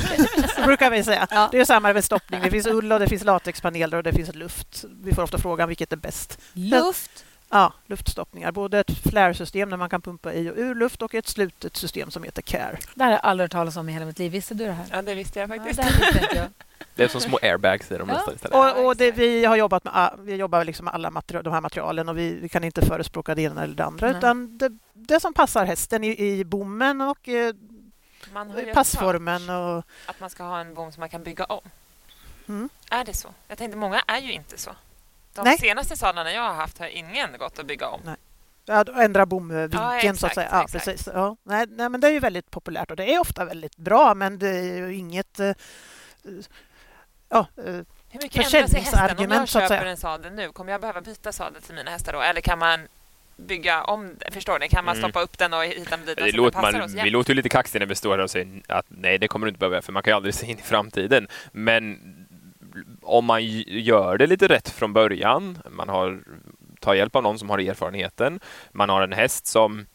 Det brukar vi säga. Ja. Det är samma med stoppning. Det finns ull och det finns latexpaneler och det finns luft. Vi får ofta frågan vilket är bäst. Luft. Ja, luftstoppningar. Både ett flare-system där man kan pumpa i och ur luft och ett slutet system som heter CARE. Det här har jag aldrig hört talas om i hela mitt liv. Visste du det här? Ja, det visste jag Ja, faktiskt. det här visste inte jag. Det är som små airbags i de Ja. istället. Och, och det, vi har jobbat med, vi jobbar liksom med alla material, de här materialen och vi, vi kan inte förespråka det ena eller det andra Nej. utan det, det som passar hästen i, i bommen och eh, Man har ju passformen. Och, att man ska ha en bom som man kan bygga om. Mm. Är det så? Jag tänkte många är ju inte så. De Nej. senaste sadlarna jag har haft har ingen gått att bygga om. Ja, då ändra bomvinkeln Ja, så att säga. Ja, exakt. precis. Ja. Nej, nej, men det är ju väldigt populärt och det är ofta väldigt bra men det är ju inget eh, ja, eh, Hur mycket hästen? Om Försäljningsargument, jag köper en sadel nu, kommer jag behöva byta sadel till mina hästar då? Eller kan man bygga om Förstår ni? Kan man Mm. stoppa upp den och hitta och dit Det låter, passar man, oss vi låter ju lite kaxiga när vi står här och säger att nej, det kommer du inte behöva, för man kan ju aldrig se in i framtiden. Men om man gör det lite rätt från början, man har, tar hjälp av någon som har erfarenheten, man har en häst som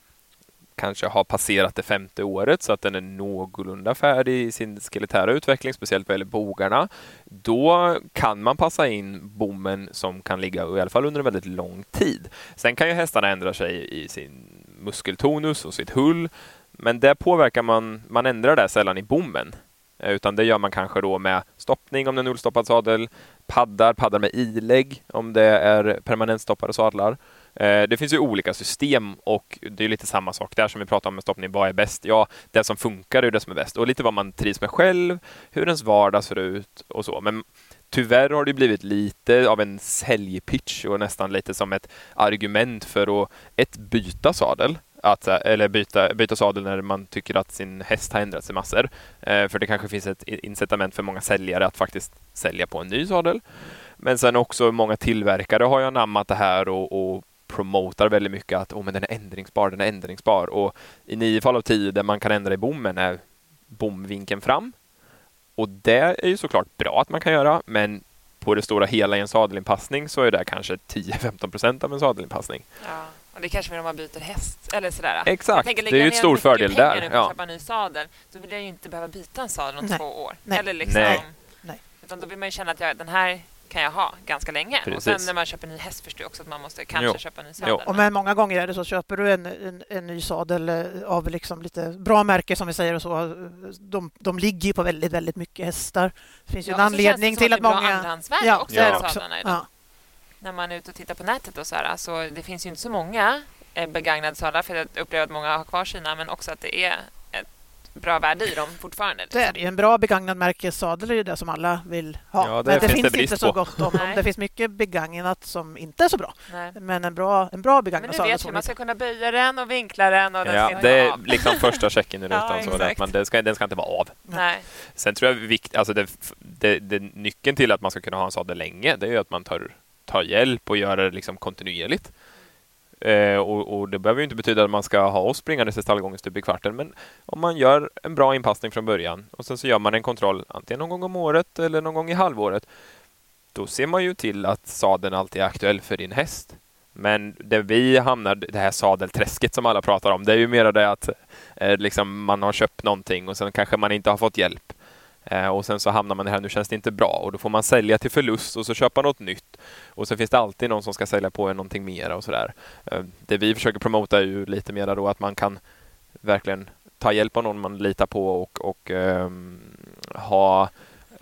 kanske har passerat det femte året så att den är någorlunda färdig i sin skeletära utveckling, speciellt vad gäller bogarna. Då kan man passa in bommen som kan ligga i alla fall under en väldigt lång tid. Sen kan ju hästarna ändra sig i sin muskeltonus och sitt hull, men det påverkar man, man ändrar det sällan i bommen. Eh, utan det gör man kanske då med stoppning om det är en ullstoppad sadel, paddar, paddar med ilägg om det är permanentstoppade sadlar. Eh, det finns ju olika system och det är lite samma sak där som vi pratade om med stoppning. Vad är bäst? Ja, det som funkar är det som är bäst och lite vad man trivs med själv, hur ens vardag ser ut och så. Men tyvärr har det blivit lite av en säljpitch och nästan lite som ett argument för att ett byta sadel. Att, eller byta, byta sadel när man tycker att sin häst har ändrat sig massor. Eh, för det kanske finns ett incitament för många säljare att faktiskt sälja på en ny sadel. Men sen också många tillverkare har ju anammat det här och, och promotar väldigt mycket att oh, men den är ändringsbar, den är ändringsbar. Och i nio fall av tio där man kan ändra i bommen är bomvinkeln fram. Och det är ju såklart bra att man kan göra, men på det stora hela i en sadelinpassning så är det kanske 10-15 procent av en sadelinpassning. Ja, och det kanske mer om man byter häst eller sådär. Jag Exakt, tänker, det är ju ett ner stor fördel där. på att Ja. köpa en ny sadel, då vill jag ju inte behöva byta en sadel om Nej. två år. Nej. Eller liksom, Nej. Nej. Utan då vill man ju känna att jag, den här kan jag ha ganska länge. Och Precis. sen när man köper en ny häst förstår jag också att man måste kanske Jo. köpa en ny sadel. Och men många gånger är det så, köper du en, en, en ny sadel eh, av liksom lite bra märke som vi säger och så, de, de ligger ju på väldigt, väldigt mycket hästar. Det finns ju Ja, en och så känns det anledning som till att det är bra många... andrahandsvärde Ja, också är. Ja. När man är ute och tittar på nätet och så här, alltså, det finns ju inte så många eh, begagnade sadlar för jag upplever att många har kvar sina men också att det är ett bra värde i dem fortfarande. Det är det. En bra begagnad märkessadel är ju det som alla vill ha. Ja, det men det finns det finns inte så gott om dem. Det finns mycket begagnat som inte är så bra. Nej. Men en bra, en bra Men begagnad sadel vet får vi, man man ska kunna böja den och vinkla den och den Ja, det är av. liksom första checken i rutan. Ja, så att man, den, ska, den ska inte vara av. Nej. Sen tror jag vikt, alltså det, det, det, nyckeln till att man ska kunna ha en sadel länge, det är ju att man tar, ta hjälp och göra det liksom kontinuerligt. Eh, och, och Det behöver ju inte betyda att man ska ha oss springandes i stallgången stup i kvarten, men om man gör en bra inpassning från början och sen så gör man en kontroll antingen någon gång om året eller någon gång i halvåret, då ser man ju till att sadeln alltid är aktuell för din häst. Men där vi hamnar, det här sadelträsket som alla pratar om, det är ju mer det att eh, liksom man har köpt någonting och sen kanske man inte har fått hjälp. Eh, och sen så hamnar man i det här, nu känns det inte bra och då får man sälja till förlust och så köpa något nytt. Och sen finns det alltid någon som ska sälja på en någonting mera och sådär. Eh, det vi försöker promota är ju lite mer då att man kan verkligen ta hjälp av någon man litar på och, och ehm, ha,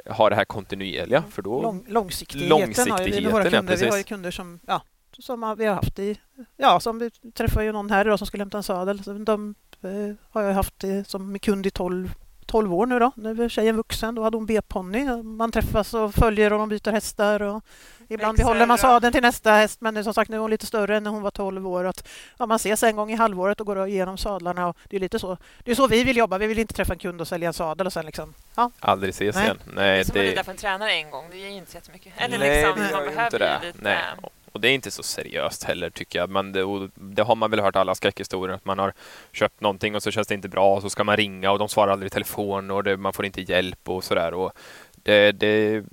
ha det här kontinuerliga. För då, Lång, långsiktigheten, har ju vi Långsiktigheten, våra ja, kunder. vi har ju kunder som, ja, som har- vi har haft i... Ja, som vi träffade ju någon här idag som skulle hämta en sadel. Så de eh, har jag haft som kund i 12, 12 år nu då. Nu är tjejen vuxen. Då hade hon B-ponny. Man träffas och följer och de byter hästar. Och ibland Växer behåller man sadeln till nästa häst. Men som sagt, nu är hon lite större än när hon var 12 år. Att, ja, man ses en gång i halvåret och går igenom sadlarna. Och det är lite så. Det är så vi vill jobba. Vi vill inte träffa en kund och sälja en sadel och sen liksom... Ja, aldrig ses Nej. igen. Det Nej, är som att rida det, för en tränare en gång, det ger ju inte så jättemycket. Eller nej, liksom, det man gör ju behöver inte ju det. lite... Nej. Och det är inte så seriöst heller tycker jag. Men det, det har man väl hört alla skräckhistorier att man har köpt någonting och så känns det inte bra och så ska man ringa och de svarar aldrig i telefon och det, man får inte hjälp och sådär. Det, det,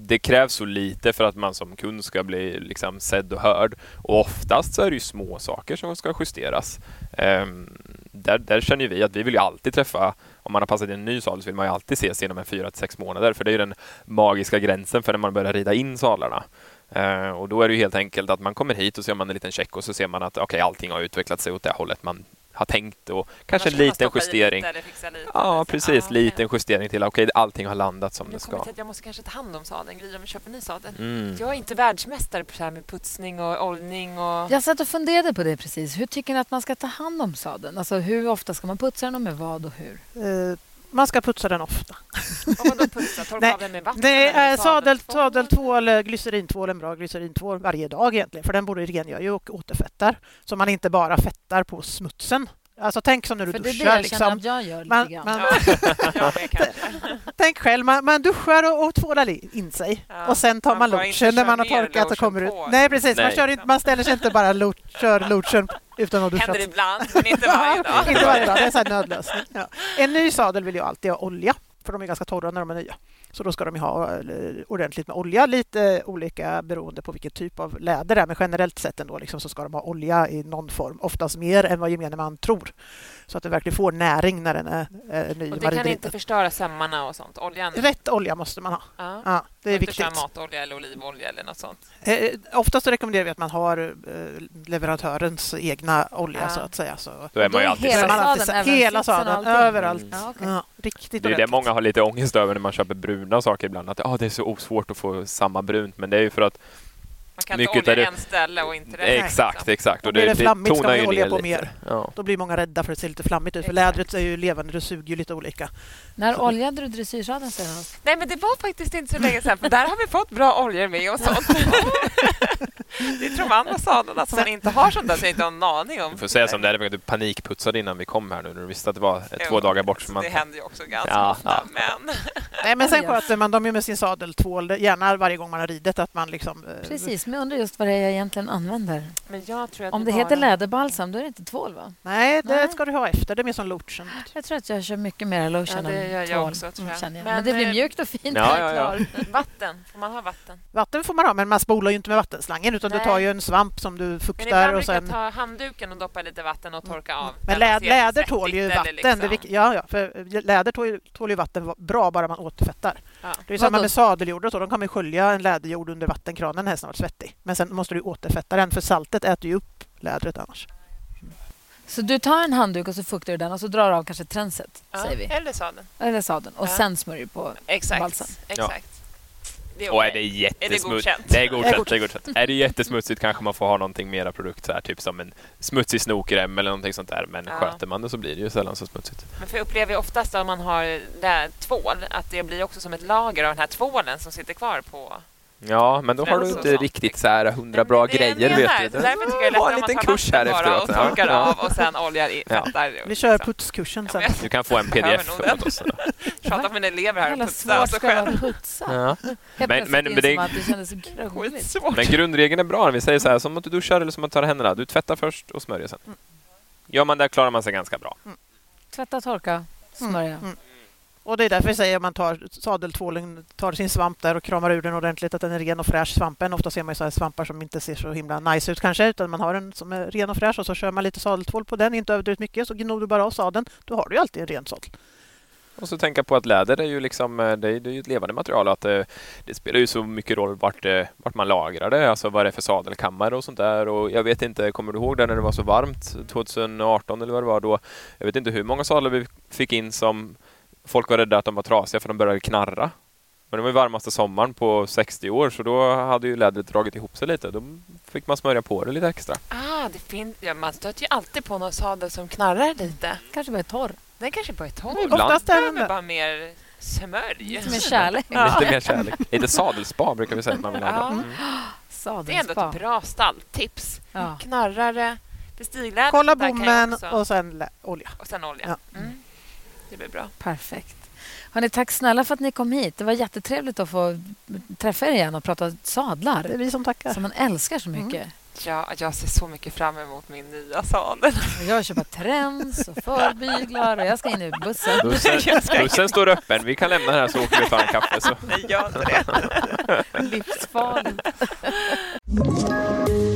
det krävs så lite för att man som kund ska bli liksom sedd och hörd. Och oftast så är det ju små saker som ska justeras. Um, där, där känner vi att vi vill ju alltid träffa, om man har passat in en ny sal så vill man ju alltid ses inom en fyra till sex månader. För det är ju den magiska gränsen för när man börjar rida in salarna. Eh, och då är det ju helt enkelt att man kommer hit och så gör man en liten check och så ser man att okej, allting har utvecklat sig åt det hållet man har tänkt och kanske en liten justering. Lite eller fixa lite Ja, eller så. precis. okej. Liten justering till okej, allting har landat som det ska. till att jag måste kanske ta hand om sadeln, Gry, om jag köper en ny sadel. Mm. Jag är inte världsmästare på det här med putsning och oljning och... Jag satt och funderade på det precis. Hur tycker ni att man ska ta hand om sadeln? Alltså hur ofta ska man putsa den och med vad och hur? eh, man ska putsa den ofta. Och vadå putsa? Torka Nej, av den med vatten? Eller är sadel, sadeltvål? eh, glycerintvål, en bra glycerintvål varje dag egentligen. För den både rengör ju och återfettar. Så man inte bara fettar på smutsen. Alltså tänk som när du För det är det duschar. jag känner Liksom. att jag gör lite Man, grann. man, Ja, tänk själv, man, man duschar och, och tvålar in sig. Ja, Och sen tar man man lotion när man har torkat och kommer ut. Nej precis, man, Nej. kör inte, man ställer sig inte bara lo, kör lotion utan att duscha. Händer ibland, men inte varje dag. inte varje dag, det är en nödlösning. Ja. En ny sadel vill ju alltid ha olja, för de är ganska torra när de är nya. Så då ska de ju ha eh, ordentligt med olja, lite olika beroende på vilken typ av läder det är, men generellt sett ändå liksom, så ska de ha olja i någon form, oftast mer än vad gemene man tror. Så att det verkligen får näring när den är, är ny. Och det kan inte förstöra sömmarna och sånt? Oljan? Rätt olja måste man ha. Ja. Ja, det är Inte viktigt. köra matolja eller olivolja eller något sånt? Eh, oftast så rekommenderar vi att man har eh, leverantörens egna olja Ja. så att säga. Så. Då är man ju alltid hela sadeln, hela sadeln, överallt. Ja, okej. Ja, riktigt Det är det många har lite ångest över när man köper bruna saker ibland. Att ah, det är så svårt att få samma brunt. Men det är ju för att Man kan Mycket inte olja det- en ställe och inte det. Exakt, liksom. exakt. Då Och blir det flammigt, ska ju olja på lite. mer. Ja. Då blir många rädda för att det ser lite flammigt ut. För Exakt. lädret är ju levande, det suger ju lite olika. När oljade du dressyrsadeln senast? Nej, men det var faktiskt inte så länge sedan, för där har vi fått bra oljor med och sånt. det är de andra sadlarna som man inte har sånt där, så jag inte har en aning om. Du får säga som det är, du panikputsade innan vi kom här nu när du visste att det var Jo, två dagar bort. Så man, Det händer ju också ganska Ja, ofta, ja. men... Nej, men sen sköter man dem ju med sin sadeltvål, gärna varje gång man har ridit. Att man liksom, eh, Precis, men jag undrar just vad det är jag egentligen använder. men jag tror att Om det bara- heter läderbalsam, då är det inte tvål, va? Nej, det Nej. ska du ha efter. Det är mer som lotion. Jag tror att jag kör mycket mer lotion Ja, det gör än jag tvål. också, tror mm, jag. Men, Men, det blir eh, mjukt och fint Ja, ja, ja. Vatten, får man ha vatten? Vatten får man ha, men man spolar ju inte med vattenslangen utan Nej. du tar ju en svamp som du Men fuktar ibland och brukar jag sen... ta handduken och doppa lite vatten och torka av. Men lä ser att läder tål ju vatten. liksom. ja, ja, för läder tål, ju- tål ju vatten va- bra bara man återfettar. Ja. Det är samma med sadeljord och så. De kan man ju skölja en läderjord under vattenkranen när hästen har varit svettig. Men sen måste du återfetta den för saltet äter ju upp lädret annars. Så du tar en handduk och så fuktar du den och så drar du av kanske tränset, Ja, säger vi. Eller sadeln. Eller sadeln. Och Ja. sen smörjer du på. Exakt. Balsam. Exakt. Det är Och är det jättesmutsigt, det är godkänt, det är godkänt. Är det jättesmutsigt kanske man får ha någonting mera produkt så här, typ som en smutsig snokrem eller någonting sånt där. Men Ja. sköter man det så blir det ju sällan så smutsigt. Men för jag upplever ju oftast om man har där tvål att det blir också som ett lager av den här tvålen som sitter kvar på... Ja, men då har du inte sånt. riktigt så här hundra bra Det grejer vet du. Därför tycker jag det är Ha lättare en om man liten tar kurs här bara efteråt. och torkar ja. av och sen oljar i Ja. Vi kör Liksom. putskursen sen. Du kan få en pdf åt oss. Tjatar med mina elever här och och så putsa. Ja. Men- men- men det-. Men grundregeln är bra. Vi säger så här, som att du duschar eller som att du tar händerna. Du tvättar först och smörjer sen. Gör man det klarar man sig ganska bra. Tvätta, torka, smörja. Och det är därför jag säger att man tar sadeltvålen, tar sin svamp där och kramar ur den ordentligt, att den är ren och fräsch, svampen. Ofta ser man ju så här svampar som inte ser så himla nice ut kanske, utan man har en som är ren och fräsch och så kör man lite sadeltvål på den, inte överdrivet mycket, så gnor du bara av sadeln. Då har du ju alltid en ren sadel. Och så tänka på att läder är ju liksom, eh, det är, det är ett levande material och att det, det spelar ju så mycket roll vart, eh, vart man lagrar det, alltså vad det är för sadelkammare och sånt där. Och jag vet inte, kommer du ihåg det när det var så varmt 2018 eller vad det var då? Jag vet inte hur många sadlar vi fick in som folk var rädda att de var trasiga för de började knarra. Men det var ju varmaste sommaren på 60 år så då hade ju lädret dragit ihop sig lite. Då fick man smörja på det lite extra. Ah, det finns, ja, man stöter ju alltid på någon sadel som knarrar lite. Kanske bara är torr. Den kanske bara är torr. Ibland. Oftast är den bara mer smörj. Med kärlek. Lite mer kärlek. Lite sadelspa brukar vi säga att man vill ha. Ja. Mm. Det är ändå ett bra stalltips. Ja. Knarrare, bestigläder. Kolla bommen och sen olja. och sen olja. Mm. Det blir bra. Perfekt. Hörrni, tack snälla för att ni kom hit. Det var jättetrevligt att få träffa er igen och prata sadlar Det är vi som tackar. som man älskar så mycket. Ja, jag ser så mycket fram emot min nya sadel. Jag köper träns och förbyglar och jag ska in i bussen. Bussen, bussen står öppen. Vi kan lämna här så åker vi och tar en kaffe. Så. Nej, gör inte det. Livsfarligt.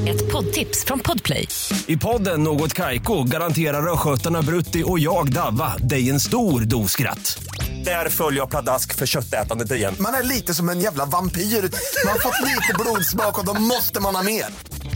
Ett poddtips från Podplay. I podden Något Kaiko garanterar östgötarna Brutti och jag, Davva, dig en stor dos skratt. Där följer jag pladask för köttätandet igen. Man är lite som en jävla vampyr. Man har fått lite blodsmak och då måste man ha mer.